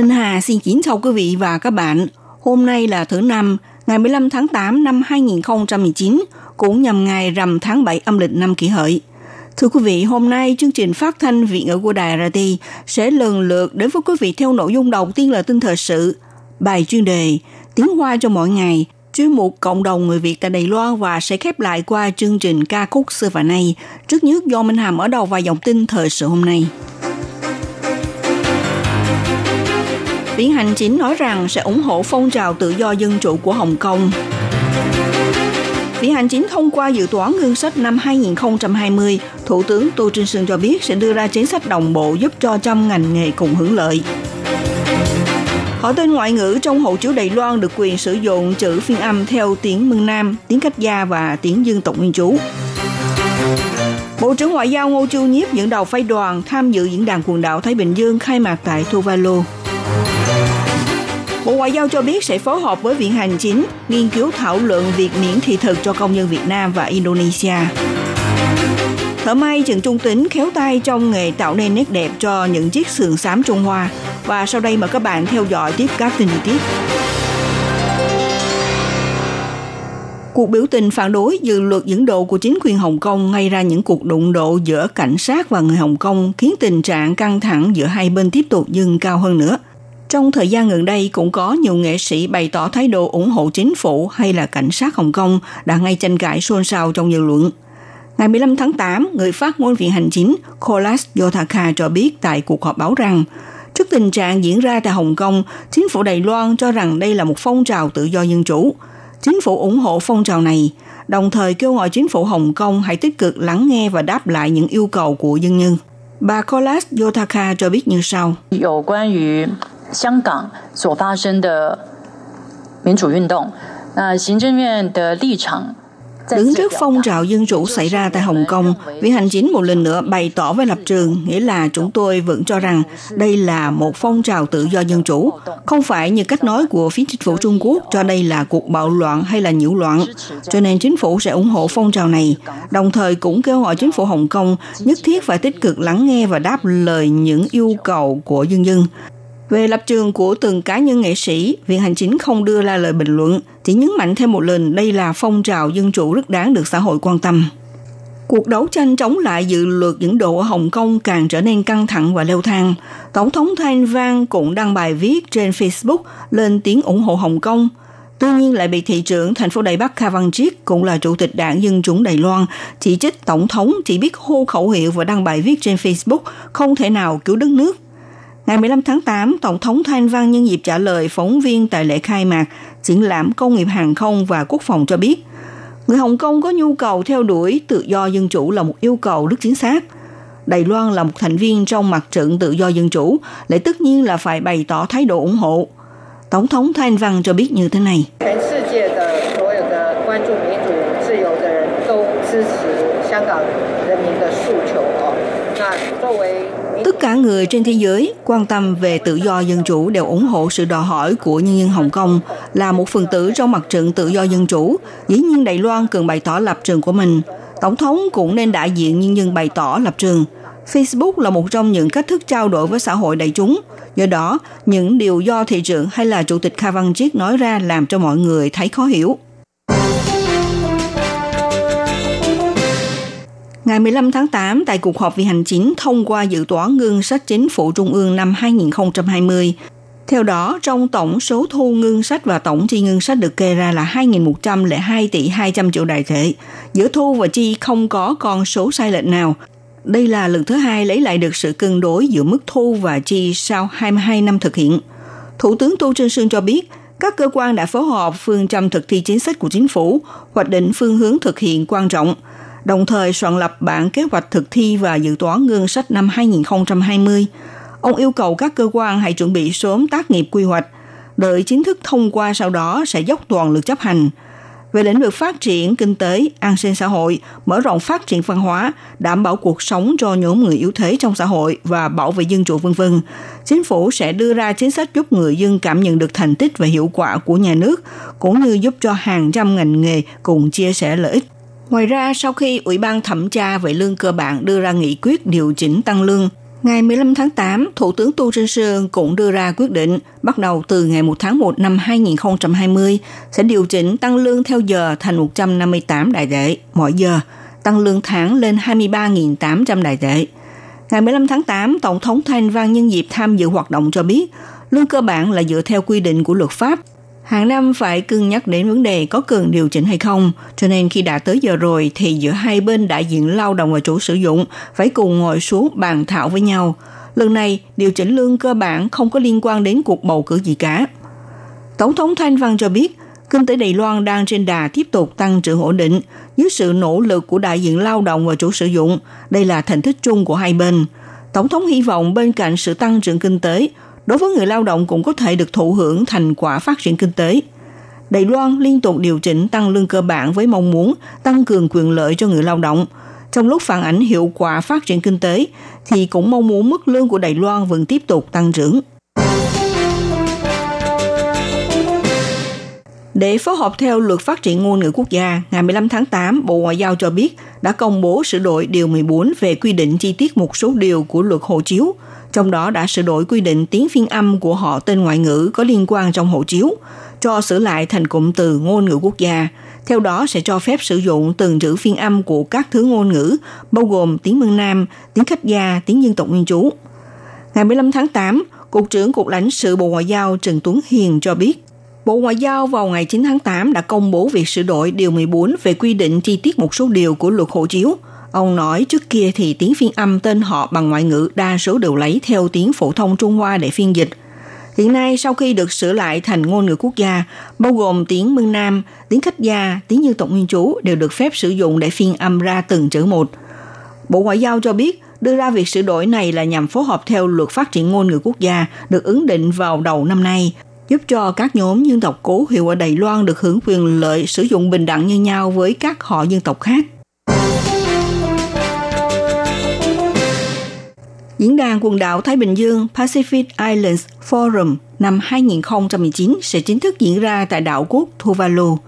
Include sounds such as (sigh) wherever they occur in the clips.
Minh Hà xin kính chào quý vị và các bạn. Hôm nay là thứ năm, ngày 15 tháng 8 năm 2019, cũng nhằm ngày rằm tháng 7 âm lịch năm kỷ hợi. Thưa quý vị, hôm nay chương trình phát thanh Việt ngữ của Đài RT sẽ lần lượt đến với quý vị theo nội dung đầu tiên là tin thời sự, bài chuyên đề, tiếng hoa cho mỗi ngày, chuyên mục cộng đồng người Việt tại Đài Loan và sẽ khép lại qua chương trình ca khúc xưa và nay. Trước nhất do Minh Hàm ở đầu và dòng tin thời sự hôm nay. Viện Hành Chính nói rằng sẽ ủng hộ phong trào tự do dân chủ của Hồng Kông. Viện Hành Chính thông qua dự toán ngân sách năm 2020, Thủ tướng Tô Trinh Sương cho biết sẽ đưa ra chính sách đồng bộ giúp cho trăm ngành nghề cùng hưởng lợi. Họ tên ngoại ngữ trong hộ chiếu Đài Loan được quyền sử dụng chữ phiên âm theo tiếng Mương Nam, tiếng Cách Gia và tiếng dân tộc nguyên trú. Bộ trưởng Ngoại giao Ngô Chu Nhiếp dẫn đầu phái đoàn tham dự diễn đàn quần đảo Thái Bình Dương khai mạc tại Tuvalu. Bộ Ngoại giao cho biết sẽ phối hợp với Viện Hành Chính nghiên cứu thảo luận việc miễn thị thực cho công nhân Việt Nam và Indonesia. Thợ may Trần Trung Tính khéo tay trong nghề tạo nên nét đẹp cho những chiếc sườn xám Trung Hoa. Và sau đây mời các bạn theo dõi tiếp các tin tiết. Cuộc biểu tình phản đối dự luật dẫn độ của chính quyền Hồng Kông gây ra những cuộc đụng độ giữa cảnh sát và người Hồng Kông khiến tình trạng căng thẳng giữa hai bên tiếp tục dâng cao hơn nữa – trong thời gian gần đây cũng có nhiều nghệ sĩ bày tỏ thái độ ủng hộ chính phủ hay là cảnh sát Hồng Kông đã gây tranh cãi xôn xao trong dư luận. Ngày 15 tháng 8, người phát ngôn viện hành chính Kolas Yotaka cho biết tại cuộc họp báo rằng trước tình trạng diễn ra tại Hồng Kông, chính phủ Đài Loan cho rằng đây là một phong trào tự do dân chủ. Chính phủ ủng hộ phong trào này, đồng thời kêu gọi chính phủ Hồng Kông hãy tích cực lắng nghe và đáp lại những yêu cầu của dân nhân. Bà Kolas Yotaka cho biết như sau. 香港所发生的民主运动，那行政院的立场 Đứng trước phong trào dân chủ xảy ra tại Hồng Kông, Viện Hành Chính một lần nữa bày tỏ với lập trường, nghĩa là chúng tôi vẫn cho rằng đây là một phong trào tự do dân chủ, không phải như cách nói của phía chính phủ Trung Quốc cho đây là cuộc bạo loạn hay là nhiễu loạn. Cho nên chính phủ sẽ ủng hộ phong trào này, đồng thời cũng kêu gọi chính phủ Hồng Kông nhất thiết phải tích cực lắng nghe và đáp lời những yêu cầu của dân dân. Về lập trường của từng cá nhân nghệ sĩ, Viện Hành Chính không đưa ra lời bình luận, chỉ nhấn mạnh thêm một lần đây là phong trào dân chủ rất đáng được xã hội quan tâm. Cuộc đấu tranh chống lại dự luật dẫn độ ở Hồng Kông càng trở nên căng thẳng và leo thang. Tổng thống Thanh Vang cũng đăng bài viết trên Facebook lên tiếng ủng hộ Hồng Kông. Tuy nhiên lại bị thị trưởng thành phố Đài Bắc Kha Văn Triết cũng là chủ tịch đảng Dân chủ Đài Loan, chỉ trích Tổng thống chỉ biết hô khẩu hiệu và đăng bài viết trên Facebook không thể nào cứu đất nước Ngày 15 tháng 8, Tổng thống Thanh Văn nhân dịp trả lời phóng viên tại lễ khai mạc triển lãm công nghiệp hàng không và quốc phòng cho biết, người Hồng Kông có nhu cầu theo đuổi tự do dân chủ là một yêu cầu rất chính xác. Đài Loan là một thành viên trong mặt trận tự do dân chủ, lại tất nhiên là phải bày tỏ thái độ ủng hộ. Tổng thống Thanh Văn cho biết như thế này. Tất cả người trên thế giới quan tâm về tự do dân chủ đều ủng hộ sự đòi hỏi của nhân dân Hồng Kông là một phần tử trong mặt trận tự do dân chủ. Dĩ nhiên Đài Loan cần bày tỏ lập trường của mình. Tổng thống cũng nên đại diện nhân dân bày tỏ lập trường. Facebook là một trong những cách thức trao đổi với xã hội đại chúng. Do đó, những điều do thị trưởng hay là chủ tịch Kha Văn Triết nói ra làm cho mọi người thấy khó hiểu. Ngày 15 tháng 8, tại cuộc họp vì hành chính thông qua dự toán ngân sách chính phủ trung ương năm 2020, theo đó, trong tổng số thu ngân sách và tổng chi ngân sách được kê ra là 2.102 tỷ 200 triệu đại tệ. Giữa thu và chi không có con số sai lệch nào. Đây là lần thứ hai lấy lại được sự cân đối giữa mức thu và chi sau 22 năm thực hiện. Thủ tướng Tô Trinh Sương cho biết, các cơ quan đã phối hợp phương châm thực thi chính sách của chính phủ, hoạch định phương hướng thực hiện quan trọng – đồng thời soạn lập bản kế hoạch thực thi và dự toán ngân sách năm 2020. Ông yêu cầu các cơ quan hãy chuẩn bị sớm tác nghiệp quy hoạch, đợi chính thức thông qua sau đó sẽ dốc toàn lực chấp hành. Về lĩnh vực phát triển kinh tế, an sinh xã hội, mở rộng phát triển văn hóa, đảm bảo cuộc sống cho nhóm người yếu thế trong xã hội và bảo vệ dân chủ vân vân, chính phủ sẽ đưa ra chính sách giúp người dân cảm nhận được thành tích và hiệu quả của nhà nước, cũng như giúp cho hàng trăm ngành nghề cùng chia sẻ lợi ích. Ngoài ra, sau khi Ủy ban thẩm tra về lương cơ bản đưa ra nghị quyết điều chỉnh tăng lương, Ngày 15 tháng 8, Thủ tướng Tu Trinh Sương cũng đưa ra quyết định bắt đầu từ ngày 1 tháng 1 năm 2020 sẽ điều chỉnh tăng lương theo giờ thành 158 đại tệ mỗi giờ, tăng lương tháng lên 23.800 đại tệ. Ngày 15 tháng 8, Tổng thống Thanh Văn nhân dịp tham dự hoạt động cho biết, lương cơ bản là dựa theo quy định của luật pháp hàng năm phải cân nhắc đến vấn đề có cần điều chỉnh hay không, cho nên khi đã tới giờ rồi thì giữa hai bên đại diện lao động và chủ sử dụng phải cùng ngồi xuống bàn thảo với nhau. Lần này, điều chỉnh lương cơ bản không có liên quan đến cuộc bầu cử gì cả. Tổng thống Thanh Văn cho biết, kinh tế Đài Loan đang trên đà tiếp tục tăng trưởng ổn định dưới sự nỗ lực của đại diện lao động và chủ sử dụng. Đây là thành tích chung của hai bên. Tổng thống hy vọng bên cạnh sự tăng trưởng kinh tế, đối với người lao động cũng có thể được thụ hưởng thành quả phát triển kinh tế. Đài Loan liên tục điều chỉnh tăng lương cơ bản với mong muốn tăng cường quyền lợi cho người lao động. Trong lúc phản ảnh hiệu quả phát triển kinh tế, thì cũng mong muốn mức lương của Đài Loan vẫn tiếp tục tăng trưởng. Để phối hợp theo luật phát triển ngôn ngữ quốc gia, ngày 15 tháng 8, Bộ Ngoại giao cho biết đã công bố sửa đổi Điều 14 về quy định chi tiết một số điều của luật hộ chiếu – trong đó đã sửa đổi quy định tiếng phiên âm của họ tên ngoại ngữ có liên quan trong hộ chiếu, cho sửa lại thành cụm từ ngôn ngữ quốc gia. Theo đó sẽ cho phép sử dụng từng chữ phiên âm của các thứ ngôn ngữ, bao gồm tiếng Mân Nam, tiếng khách gia, tiếng dân tộc nguyên trú. Ngày 15 tháng 8, Cục trưởng Cục lãnh sự Bộ Ngoại giao Trần Tuấn Hiền cho biết, Bộ Ngoại giao vào ngày 9 tháng 8 đã công bố việc sửa đổi Điều 14 về quy định chi tiết một số điều của luật hộ chiếu – Ông nói trước kia thì tiếng phiên âm tên họ bằng ngoại ngữ đa số đều lấy theo tiếng phổ thông Trung Hoa để phiên dịch. Hiện nay sau khi được sửa lại thành ngôn ngữ quốc gia, bao gồm tiếng Mương Nam, tiếng khách gia, tiếng dân tộc nguyên trú đều được phép sử dụng để phiên âm ra từng chữ một. Bộ Ngoại giao cho biết đưa ra việc sửa đổi này là nhằm phối hợp theo luật phát triển ngôn ngữ quốc gia được ứng định vào đầu năm nay, giúp cho các nhóm dân tộc cố hiệu ở Đài Loan được hưởng quyền lợi sử dụng bình đẳng như nhau với các họ dân tộc khác. Diễn đàn quần đảo Thái Bình Dương Pacific Islands Forum năm 2019 sẽ chính thức diễn ra tại đảo quốc Tuvalu.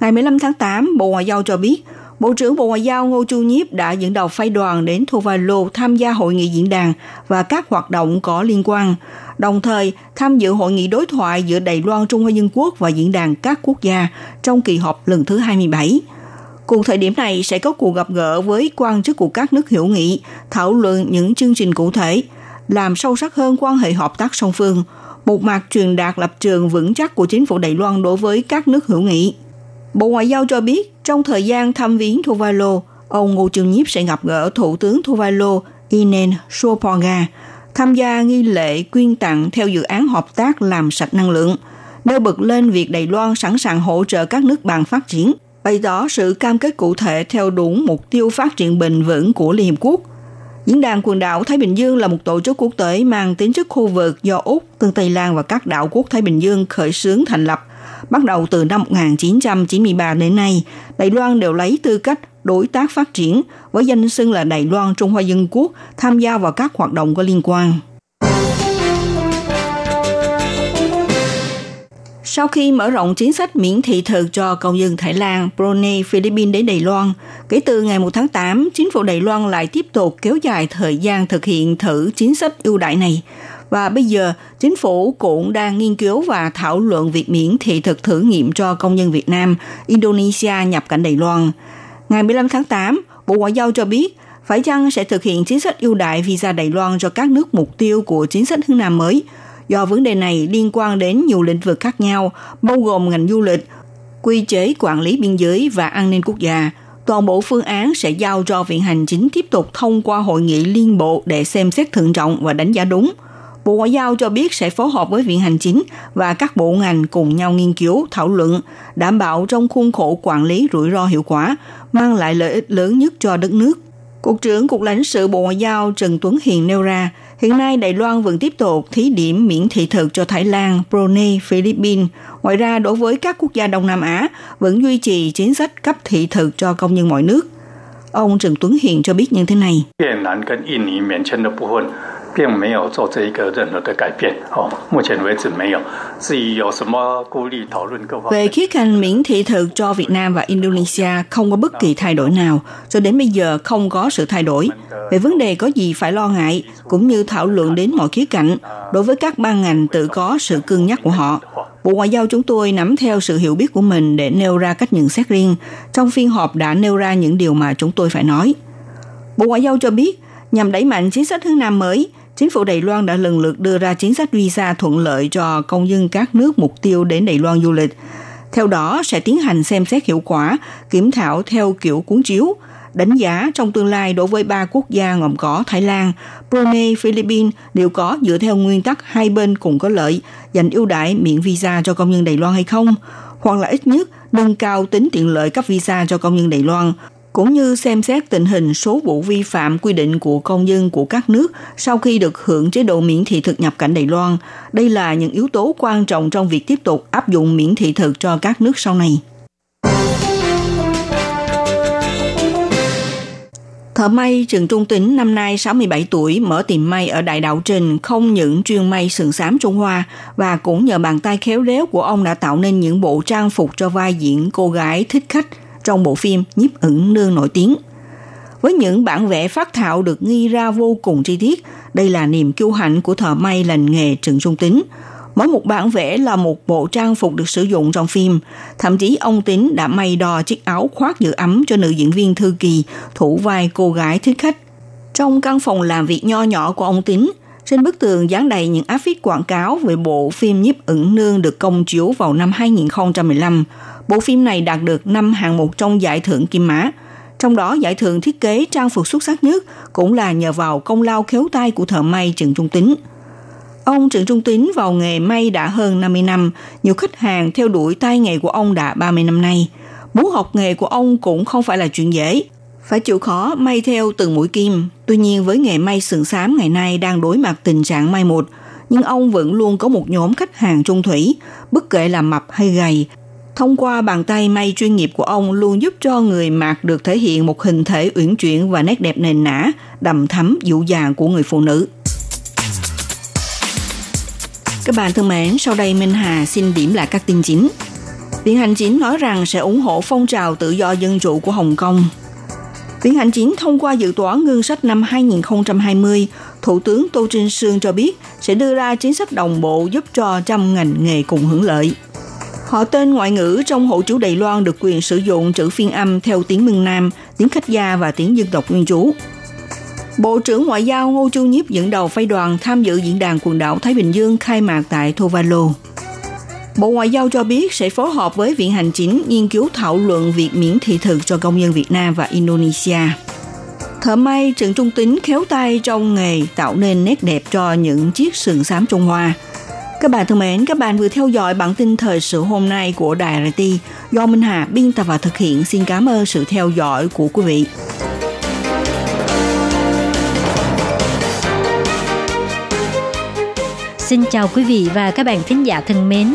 Ngày 15 tháng 8, Bộ Ngoại giao cho biết, Bộ trưởng Bộ Ngoại giao Ngô Chu Nhiếp đã dẫn đầu phái đoàn đến Tuvalu tham gia hội nghị diễn đàn và các hoạt động có liên quan, đồng thời tham dự hội nghị đối thoại giữa Đài Loan Trung Hoa Dân Quốc và diễn đàn các quốc gia trong kỳ họp lần thứ 27. Cùng thời điểm này sẽ có cuộc gặp gỡ với quan chức của các nước hữu nghị, thảo luận những chương trình cụ thể, làm sâu sắc hơn quan hệ hợp tác song phương, một mặt truyền đạt lập trường vững chắc của chính phủ Đài Loan đối với các nước hữu nghị. Bộ Ngoại giao cho biết, trong thời gian thăm viếng Tuvalu, ông Ngô Trường Nhiếp sẽ gặp gỡ Thủ tướng Tuvalu Inen Sopoga, tham gia nghi lễ quyên tặng theo dự án hợp tác làm sạch năng lượng, nêu bật lên việc Đài Loan sẵn sàng hỗ trợ các nước bạn phát triển – bày tỏ sự cam kết cụ thể theo đúng mục tiêu phát triển bền vững của Liên Hiệp Quốc. Diễn đàn quần đảo Thái Bình Dương là một tổ chức quốc tế mang tính chất khu vực do Úc, Tân Tây Lan và các đảo quốc Thái Bình Dương khởi xướng thành lập. Bắt đầu từ năm 1993 đến nay, Đài Loan đều lấy tư cách đối tác phát triển với danh xưng là Đài Loan Trung Hoa Dân Quốc tham gia vào các hoạt động có liên quan. Sau khi mở rộng chính sách miễn thị thực cho công dân Thái Lan, Brunei, Philippines đến Đài Loan, kể từ ngày 1 tháng 8, chính phủ Đài Loan lại tiếp tục kéo dài thời gian thực hiện thử chính sách ưu đại này. Và bây giờ, chính phủ cũng đang nghiên cứu và thảo luận việc miễn thị thực thử nghiệm cho công dân Việt Nam, Indonesia nhập cảnh Đài Loan. Ngày 15 tháng 8, Bộ Ngoại giao cho biết phải chăng sẽ thực hiện chính sách ưu đại visa Đài Loan cho các nước mục tiêu của chính sách hướng Nam mới – do vấn đề này liên quan đến nhiều lĩnh vực khác nhau, bao gồm ngành du lịch, quy chế quản lý biên giới và an ninh quốc gia. Toàn bộ phương án sẽ giao cho Viện Hành Chính tiếp tục thông qua hội nghị liên bộ để xem xét thận trọng và đánh giá đúng. Bộ Ngoại giao cho biết sẽ phối hợp với Viện Hành Chính và các bộ ngành cùng nhau nghiên cứu, thảo luận, đảm bảo trong khuôn khổ quản lý rủi ro hiệu quả, mang lại lợi ích lớn nhất cho đất nước. Cục trưởng Cục lãnh sự Bộ Ngoại giao Trần Tuấn Hiền nêu ra, Hiện nay, Đài Loan vẫn tiếp tục thí điểm miễn thị thực cho Thái Lan, Brunei, Philippines. Ngoài ra, đối với các quốc gia Đông Nam Á, vẫn duy trì chính sách cấp thị thực cho công nhân mọi nước. Ông Trần Tuấn Hiền cho biết như thế này. Việt Nam và Indonesia 并没有做这一个任何的改变哦，目前为止没有。至于有什么顾虑讨论各方 Về 面， khía cạnh miễn thị thực cho Việt Nam và Indonesia không có bất kỳ thay đổi nào, cho đến bây giờ không có sự thay đổi. Về vấn đề có gì phải lo ngại, cũng như thảo luận đến mọi khía cạnh, đối với các ban ngành tự có sự cân nhắc của họ. Bộ Ngoại giao chúng tôi nắm theo sự hiểu biết của mình để nêu ra cách nhận xét riêng. Trong phiên họp đã nêu ra những điều mà chúng tôi phải nói. Bộ Ngoại giao cho biết, nhằm đẩy mạnh chính sách hướng Nam mới, chính phủ Đài Loan đã lần lượt đưa ra chính sách visa thuận lợi cho công dân các nước mục tiêu đến Đài Loan du lịch. Theo đó, sẽ tiến hành xem xét hiệu quả, kiểm thảo theo kiểu cuốn chiếu, đánh giá trong tương lai đối với ba quốc gia gồm có Thái Lan, Brunei, Philippines đều có dựa theo nguyên tắc hai bên cùng có lợi, dành ưu đãi miễn visa cho công nhân Đài Loan hay không, hoặc là ít nhất nâng cao tính tiện lợi cấp visa cho công nhân Đài Loan, cũng như xem xét tình hình số vụ vi phạm quy định của công dân của các nước sau khi được hưởng chế độ miễn thị thực nhập cảnh Đài Loan. Đây là những yếu tố quan trọng trong việc tiếp tục áp dụng miễn thị thực cho các nước sau này. Thợ may Trần Trung Tính, năm nay 67 tuổi, mở tiệm may ở Đại Đạo Trình, không những chuyên may sườn xám Trung Hoa và cũng nhờ bàn tay khéo léo của ông đã tạo nên những bộ trang phục cho vai diễn cô gái thích khách trong bộ phim Nhiếp ẩn nương nổi tiếng. Với những bản vẽ phát thảo được nghi ra vô cùng chi tiết, đây là niềm kiêu hãnh của thợ may lành nghề Trần Trung Tính. Mỗi một bản vẽ là một bộ trang phục được sử dụng trong phim. Thậm chí ông Tính đã may đo chiếc áo khoác giữ ấm cho nữ diễn viên Thư Kỳ, thủ vai cô gái thích khách. Trong căn phòng làm việc nho nhỏ của ông Tính, trên bức tường dán đầy những áp phích quảng cáo về bộ phim Nhiếp ẩn nương được công chiếu vào năm 2015. Bộ phim này đạt được 5 hạng mục trong giải thưởng Kim Mã. Trong đó giải thưởng thiết kế trang phục xuất sắc nhất cũng là nhờ vào công lao khéo tay của thợ may Trần Trung Tính. Ông Trần Trung Tính vào nghề may đã hơn 50 năm, nhiều khách hàng theo đuổi tay nghề của ông đã 30 năm nay. Muốn học nghề của ông cũng không phải là chuyện dễ, phải chịu khó may theo từng mũi kim. Tuy nhiên với nghề may sườn xám ngày nay đang đối mặt tình trạng mai một, nhưng ông vẫn luôn có một nhóm khách hàng trung thủy, bất kể là mập hay gầy. Thông qua bàn tay may chuyên nghiệp của ông luôn giúp cho người mặc được thể hiện một hình thể uyển chuyển và nét đẹp nền nã, đầm thắm dịu dàng của người phụ nữ. Các bạn thân mến, sau đây Minh Hà xin điểm lại các tin chính. Viện Hành Chính nói rằng sẽ ủng hộ phong trào tự do dân chủ của Hồng Kông. Viện Hành Chính thông qua dự toán ngân sách năm 2020, Thủ tướng Tô Trinh Sương cho biết sẽ đưa ra chính sách đồng bộ giúp cho trăm ngành nghề cùng hưởng lợi. Họ tên ngoại ngữ trong hộ chiếu Đài Loan được quyền sử dụng chữ phiên âm theo tiếng Mương Nam, tiếng khách gia và tiếng dân tộc nguyên trú. Bộ trưởng Ngoại giao Ngô Chu Nhiếp dẫn đầu phái đoàn tham dự diễn đàn quần đảo Thái Bình Dương khai mạc tại Tuvalu. Bộ Ngoại giao cho biết sẽ phối hợp với Viện Hành Chính nghiên cứu thảo luận việc miễn thị thực cho công dân Việt Nam và Indonesia. Thợ may Trần Trung Tính khéo tay trong nghề tạo nên nét đẹp cho những chiếc sườn xám Trung Hoa. Các bạn thân mến, các bạn vừa theo dõi bản tin thời sự hôm nay của Đài RT do Minh Hà biên tập và thực hiện. Xin cảm ơn sự theo dõi của quý vị. Xin chào quý vị và các bạn thính giả thân mến.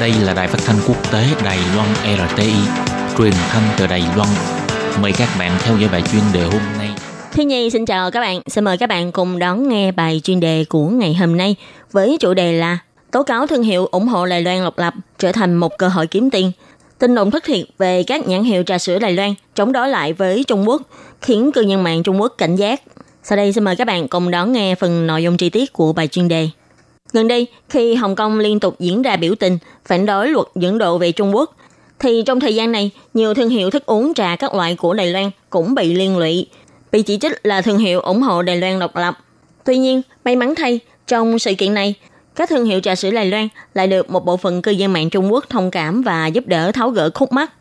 Đây là đài phát thanh quốc tế Đài Loan RTI, truyền thanh từ Đài Loan. Mời các bạn theo dõi bài chuyên đề hôm nay. Thiên Nhi xin chào các bạn. Xin mời các bạn cùng đón nghe bài chuyên đề của ngày hôm nay với chủ đề là tố cáo thương hiệu ủng hộ Đài Loan độc lập trở thành một cơ hội kiếm tiền. Tin đồn thất thiệt về các nhãn hiệu trà sữa Đài Loan chống đối lại với Trung Quốc khiến cư dân mạng Trung Quốc cảnh giác. Sau đây xin mời các bạn cùng đón nghe phần nội dung chi tiết của bài chuyên đề. Gần đây, khi Hồng Kông liên tục diễn ra biểu tình phản đối luật dẫn độ về Trung Quốc, thì trong thời gian này, nhiều thương hiệu thức uống trà các loại của Đài Loan cũng bị liên lụy, bị chỉ trích là thương hiệu ủng hộ Đài Loan độc lập. Tuy nhiên, may mắn thay, trong sự kiện này, các thương hiệu trà sữa Đài Loan lại được một bộ phận cư dân mạng Trung Quốc thông cảm và giúp đỡ tháo gỡ khúc mắc.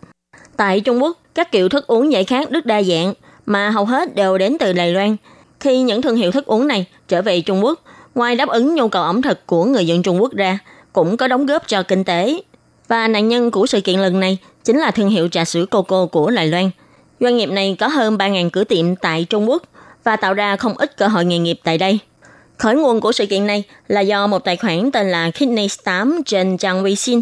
Tại Trung Quốc, các kiểu thức uống giải khát rất đa dạng, mà hầu hết đều đến từ Đài Loan. Khi những thương hiệu thức uống này trở về Trung Quốc, ngoài đáp ứng nhu cầu ẩm thực của người dân Trung Quốc ra, cũng có đóng góp cho kinh tế. Và nạn nhân của sự kiện lần này chính là thương hiệu trà sữa Coco của Đài Loan. Doanh nghiệp này có hơn 3.000 cửa tiệm tại Trung Quốc và tạo ra không ít cơ hội nghề nghiệp tại đây. Khởi nguồn của sự kiện này là do một tài khoản tên là Kidney 8 trên trang WeChat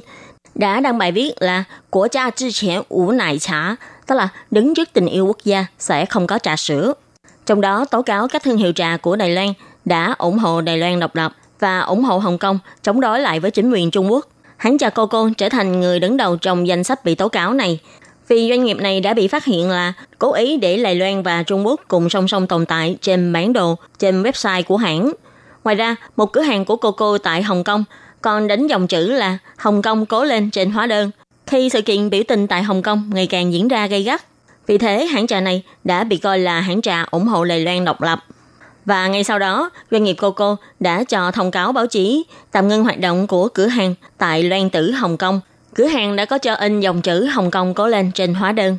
đã đăng bài viết là của cha chi trẻ ủ nại trà, tức là đứng trước tình yêu quốc gia sẽ không có trà sữa. Trong đó tố cáo các thương hiệu trà của Đài Loan đã ủng hộ Đài Loan độc lập và ủng hộ Hồng Kông chống đối lại với chính quyền Trung Quốc. Hãng trà cô trở thành người đứng đầu trong danh sách bị tố cáo này vì doanh nghiệp này đã bị phát hiện là cố ý để Đài Loan và Trung Quốc cùng song song tồn tại trên bản đồ trên website của hãng. Ngoài ra, một cửa hàng của Coco tại Hồng Kông còn đánh dòng chữ là Hồng Kông cố lên trên hóa đơn. Khi sự kiện biểu tình tại Hồng Kông ngày càng diễn ra gây gắt, vì thế hãng trà này đã bị coi là hãng trà ủng hộ Đài Loan độc lập. Và ngay sau đó, doanh nghiệp Coco đã cho thông cáo báo chí tạm ngưng hoạt động của cửa hàng tại Loan Tử Hồng Kông. Cửa hàng đã có cho in dòng chữ Hồng Kông cố lên trên hóa đơn.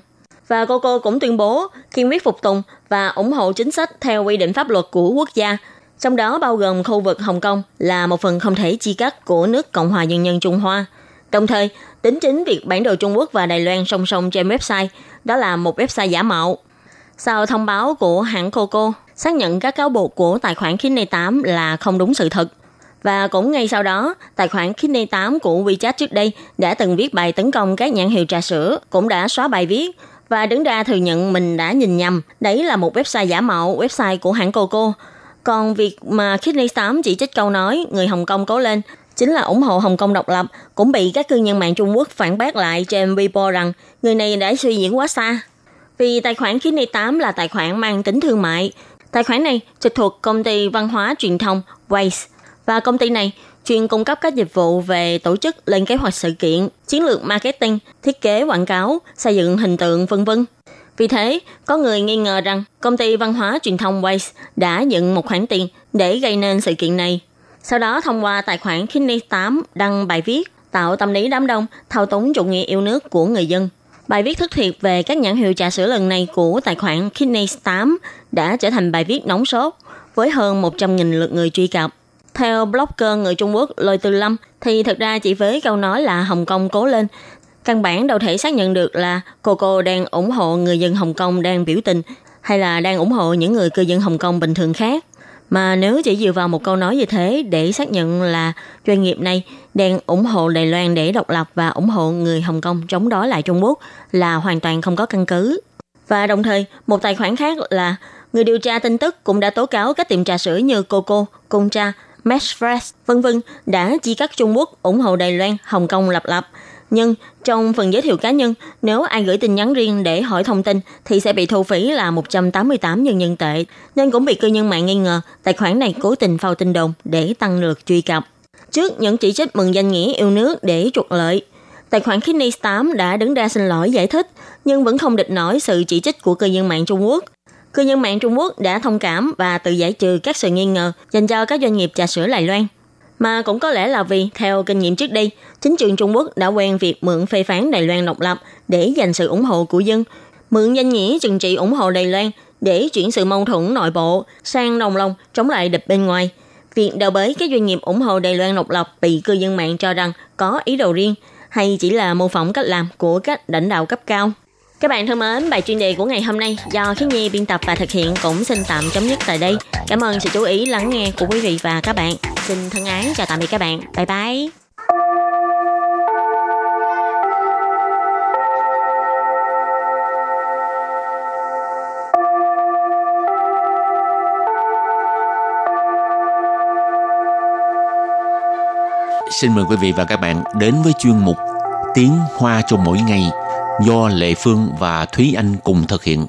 Và Coco cũng tuyên bố kiên quyết phục tùng và ủng hộ chính sách theo quy định pháp luật của quốc gia, trong đó bao gồm khu vực Hồng Kông là một phần không thể chia cắt của nước Cộng hòa Nhân dân Trung Hoa. Đồng thời, tính chính việc bản đồ Trung Quốc và Đài Loan song song trên website, đó là một website giả mạo. Sau thông báo của hãng Coco xác nhận các cáo buộc của tài khoản Kidney 8 là không đúng sự thật. Và cũng ngay sau đó, tài khoản Kidney 8 của WeChat trước đây đã từng viết bài tấn công các nhãn hiệu trà sữa, cũng đã xóa bài viết và đứng ra thừa nhận mình đã nhìn nhầm. Đấy là một website giả mạo, website của hãng Coco. Còn việc mà Kidney 8 chỉ trích câu nói người Hồng Kông cố lên chính là ủng hộ Hồng Kông độc lập, cũng bị các cư dân mạng Trung Quốc phản bác lại trên Weibo rằng người này đã suy diễn quá xa. Vì tài khoản Kidney 8 là tài khoản mang tính thương mại, Tài khoản này trực thuộc công ty văn hóa truyền thông Waze và công ty này chuyên cung cấp các dịch vụ về tổ chức lên kế hoạch sự kiện, chiến lược marketing, thiết kế quảng cáo, xây dựng hình tượng vân vân. Vì thế, có người nghi ngờ rằng công ty văn hóa truyền thông Waze đã nhận một khoản tiền để gây nên sự kiện này. Sau đó thông qua tài khoản Kidney 8 đăng bài viết tạo tâm lý đám đông, thao túng chủ nghĩa yêu nước của người dân. Bài viết thất thiệt về các nhãn hiệu trà sữa lần này của tài khoản Kidney 8 đã trở thành bài viết nóng sốt với hơn 100.000 lượt người truy cập. Theo blogger người Trung Quốc Lôi Tư Lâm thì thật ra chỉ với câu nói là Hồng Kông cố lên, căn bản đâu thể xác nhận được là cô cô đang ủng hộ người dân Hồng Kông đang biểu tình hay là đang ủng hộ những người cư dân Hồng Kông bình thường khác. Mà nếu chỉ dựa vào một câu nói như thế để xác nhận là doanh nghiệp này đang ủng hộ Đài Loan để độc lập và ủng hộ người Hồng Kông chống đối lại Trung Quốc là hoàn toàn không có căn cứ. Và đồng thời, một tài khoản khác là người điều tra tin tức cũng đã tố cáo các tiệm trà sữa như Coco, Concha, Cha, Mesh Fresh, vân vân đã chi cắt Trung Quốc ủng hộ Đài Loan, Hồng Kông lập lập. Nhưng trong phần giới thiệu cá nhân, nếu ai gửi tin nhắn riêng để hỏi thông tin thì sẽ bị thu phí là 188 nhân dân tệ, nên cũng bị cư dân mạng nghi ngờ tài khoản này cố tình phao tin đồn để tăng lượt truy cập. Trước những chỉ trích mừng danh nghĩa yêu nước để trục lợi, tài khoản Kidney 8 đã đứng ra xin lỗi giải thích, nhưng vẫn không địch nổi sự chỉ trích của cư dân mạng Trung Quốc. Cư dân mạng Trung Quốc đã thông cảm và tự giải trừ các sự nghi ngờ dành cho các doanh nghiệp trà sữa Đài Loan. Mà cũng có lẽ là vì, theo kinh nghiệm trước đây, chính trường Trung Quốc đã quen việc mượn phê phán Đài Loan độc lập để giành sự ủng hộ của dân, mượn danh nghĩa trừng trị ủng hộ Đài Loan để chuyển sự mâu thuẫn nội bộ sang đồng lòng chống lại địch bên ngoài. Việc đào bới các doanh nghiệp ủng hộ Đài Loan độc lập bị cư dân mạng cho rằng có ý đồ riêng hay chỉ là mô phỏng cách làm của các lãnh đạo cấp cao. Các bạn thân mến, bài chuyên đề của ngày hôm nay do Khí Nhi biên tập và thực hiện cũng xin tạm chấm dứt tại đây. Cảm ơn sự chú ý lắng nghe của quý vị và các bạn xin thân ái chào tạm biệt các bạn. Bye bye. Xin mời quý vị và các bạn đến với chuyên mục Tiếng Hoa cho mỗi ngày do Lệ Phương và Thúy Anh cùng thực hiện.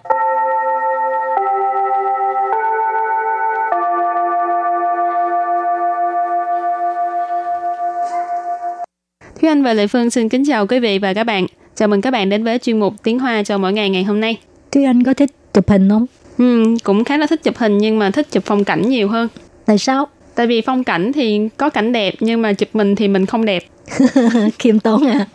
Thúy Anh và Lệ Phương xin kính chào quý vị và các bạn. Chào mừng các bạn đến với chuyên mục Tiếng Hoa cho mỗi ngày ngày hôm nay. Thúy Anh có thích chụp hình không? Ừ, cũng khá là thích chụp hình nhưng mà thích chụp phong cảnh nhiều hơn. Tại sao? Tại vì phong cảnh thì có cảnh đẹp nhưng mà chụp mình thì mình không đẹp. (laughs) Khiêm tốn à.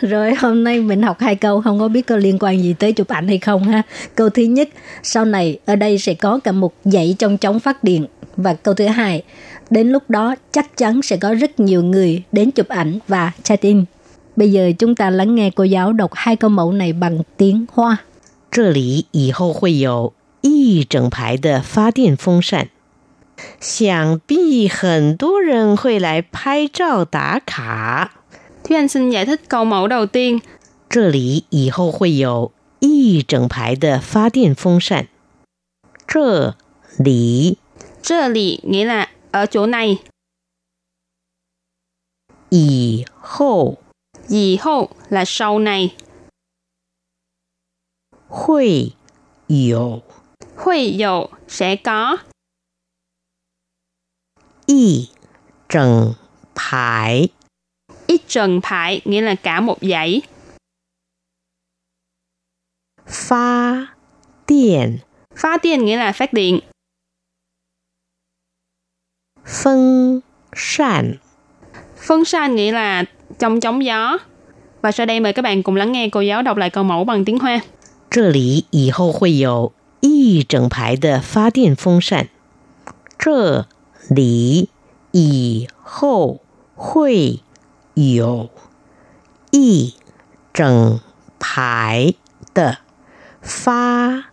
Rồi hôm nay mình học hai câu không có biết có liên quan gì tới chụp ảnh hay không ha. Câu thứ nhất, sau này ở đây sẽ có cả một dãy trong chóng phát điện. Và câu thứ hai, đến lúc đó chắc chắn sẽ có rất nhiều người đến chụp ảnh và chat in. Bây giờ chúng ta lắng nghe cô giáo đọc hai câu mẫu này bằng tiếng Hoa. 这里以后会有一整排的发电风扇，想必很多人会来拍照打卡。 Thúy Anh xin giải thích câu mẫu đầu tiên. 这里以后会有一整排的发电风扇。这里 这里 nghĩa là ở chỗ này. 以后 Dì hậu là sau này. 会有 Huy dụ sẽ có. 一整排 Ít trần phải nghĩa là cả một dãy. 发电 Phá tiên nghĩa là phát điện. 风扇。 Phân san nghĩa là trong chóng gió. Và sau đây mời các bạn cùng lắng nghe cô giáo đọc lại câu mẫu bằng tiếng Hoa. 这里以后会有一整排的发电风扇。这里以后会有一整排的发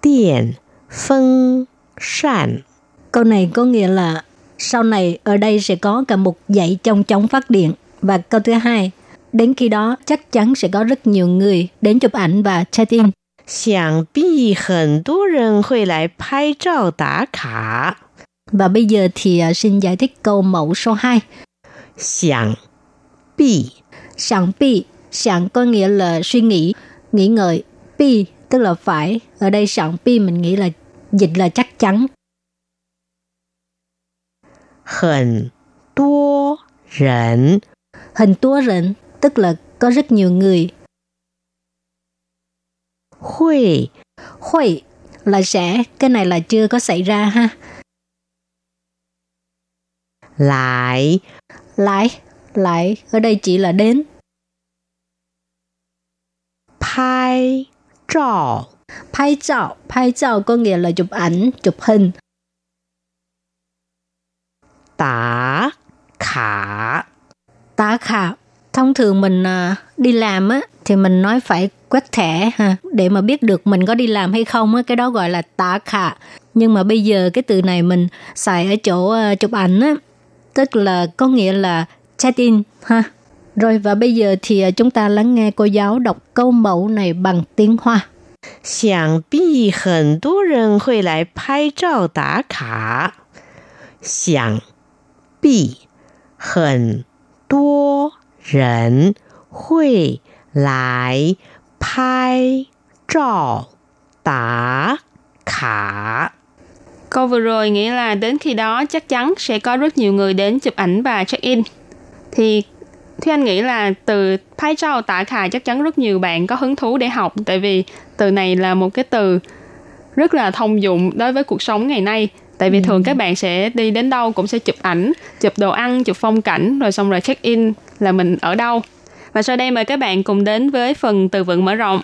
电风扇。 Câu này có nghĩa là sau này ở đây sẽ có cả một dãy trong chóng phát điện. Và câu thứ hai, đến khi đó chắc chắn sẽ có rất nhiều người đến chụp ảnh và chat in. 想必很多人会来拍照打卡。 Và bây giờ thì à, xin giải thích câu mẫu số 2. 想必 Sẵn pi, sẵn có nghĩa là suy nghĩ, nghĩ ngợi. Pi tức là phải. Ở đây sẵn pi mình nghĩ là dịch là chắc chắn. hẳn tua rẩn. Hẳn tua rẩn tức là có rất nhiều người. Hui. Hui là sẽ, cái này là chưa có xảy ra ha. Lại. Lại, lại ở đây chỉ là đến. Pai trò. Pai trò, pai trò có nghĩa là chụp ảnh, chụp hình 打卡 Tá khả, thông thường mình à, đi làm á, thì mình nói phải quét thẻ ha, để mà biết được mình có đi làm hay không á, cái đó gọi là tá khả. Nhưng mà bây giờ cái từ này mình xài ở chỗ à, chụp ảnh á, tức là có nghĩa là check in ha. Rồi và bây giờ thì à, chúng ta lắng nghe cô giáo đọc câu mẫu này bằng tiếng Hoa. 想必很多人会来拍照打卡。想 必很多人会来拍照打卡。 Câu vừa rồi nghĩa là đến khi đó chắc chắn sẽ có rất nhiều người đến chụp ảnh và check-in. Thì Thúy Anh nghĩ là từ phái trao tạ khà chắc chắn rất nhiều bạn có hứng thú để học tại vì từ này là một cái từ rất là thông dụng đối với cuộc sống ngày nay. tại vì ừ. thường các bạn sẽ đi đến đâu cũng sẽ chụp ảnh chụp đồ ăn chụp phong cảnh rồi xong rồi check in là mình ở đâu. Và sau đây mời các bạn cùng đến với phần từ vựng mở rộng.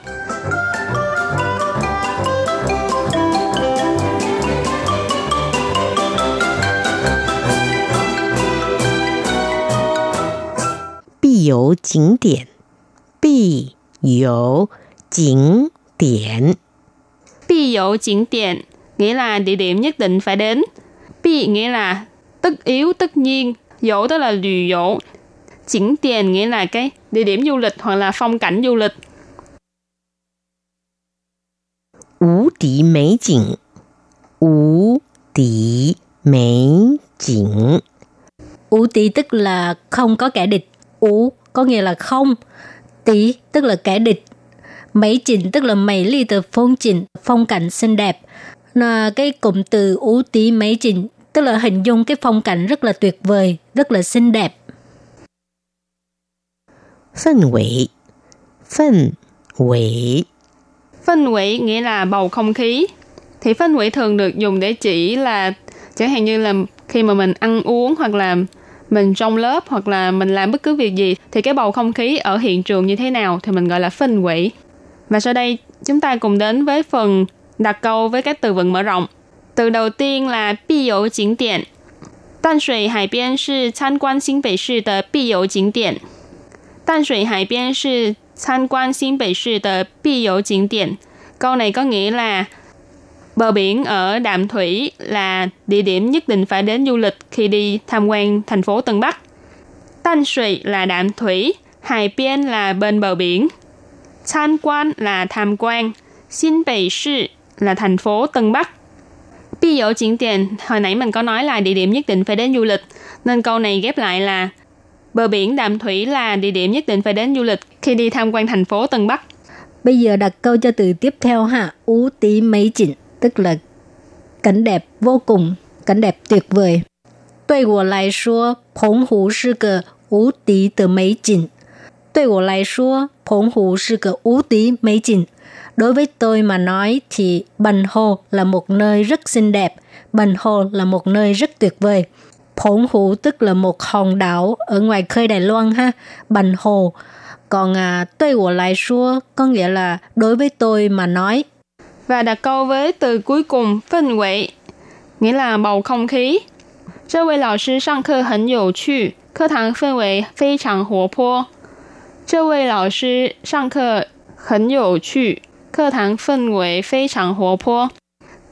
Bị yếu chính điển bị yếu chính điển bị yếu chính điển nghĩa là địa điểm nhất định phải đến. Bi nghĩa là tất yếu tất nhiên, dỗ tức là lùi dỗ. Chỉnh tiền nghĩa là cái địa điểm du lịch hoặc là phong cảnh du lịch. Ú tỷ mấy chỉnh Ú tỷ mấy chỉnh Ú tỷ tức là không có kẻ địch. Ú có nghĩa là không. Tỷ tức là kẻ địch. Mấy chỉnh tức là mấy ly từ phong chỉnh, phong cảnh xinh đẹp. Là cái cụm từ ú tí mấy chỉnh tức là hình dung cái phong cảnh rất là tuyệt vời, rất là xinh đẹp. Phân vị Phân vị Phân vị nghĩa là bầu không khí. Thì phân vị thường được dùng để chỉ là chẳng hạn như là khi mà mình ăn uống hoặc là mình trong lớp hoặc là mình làm bất cứ việc gì thì cái bầu không khí ở hiện trường như thế nào thì mình gọi là phân quỷ. Và sau đây chúng ta cùng đến với phần đặt câu với các từ vựng mở rộng. Từ đầu tiên là bi yếu chính điện. Đan Sủy Hải Biên là tham quan Xin Bắc Sư de bi yếu chính điện. Đan Sủy Hải Biên là tham quan Xin Bắc Sư de bi yếu chính điện. Câu này có nghĩa là bờ biển ở Đạm Thủy là địa điểm nhất định phải đến du lịch khi đi tham quan thành phố Tân Bắc. Đan Sủy là đạm thủy, Hải Biên là bên bờ biển. Tham quan là tham quan, Xin Bắc Sư là thành phố Tân Bắc. Bi dụ景点, hồi nãy mình có nói là địa điểm nhất định phải đến du lịch, nên câu này ghép lại là bờ biển Đạm Thủy là địa điểm nhất định phải đến du lịch khi đi tham quan thành phố Tân Bắc. Bây giờ đặt câu cho từ tiếp theo ha, ú tí mấy chỉnh, tức là cảnh đẹp vô cùng, cảnh đẹp tuyệt vời. 对我来说，澎湖是个无敌的美景。对我来说，澎湖是个无敌美景。 Đối với tôi mà nói thì Bành Hồ là một nơi rất xinh đẹp. Bành Hồ là một nơi rất tuyệt vời. Phổn Hữu tức là một hòn đảo ở ngoài khơi Đài Loan ha. Bành Hồ. Còn à, tôi của lại xua có nghĩa là đối với tôi mà nói. Và đặt câu với từ cuối cùng phân vị, nghĩa là bầu không khí. 这位老师上课很有趣，课堂氛围非常活泼。这位老师上课很有趣， 课堂氛围非常活泼.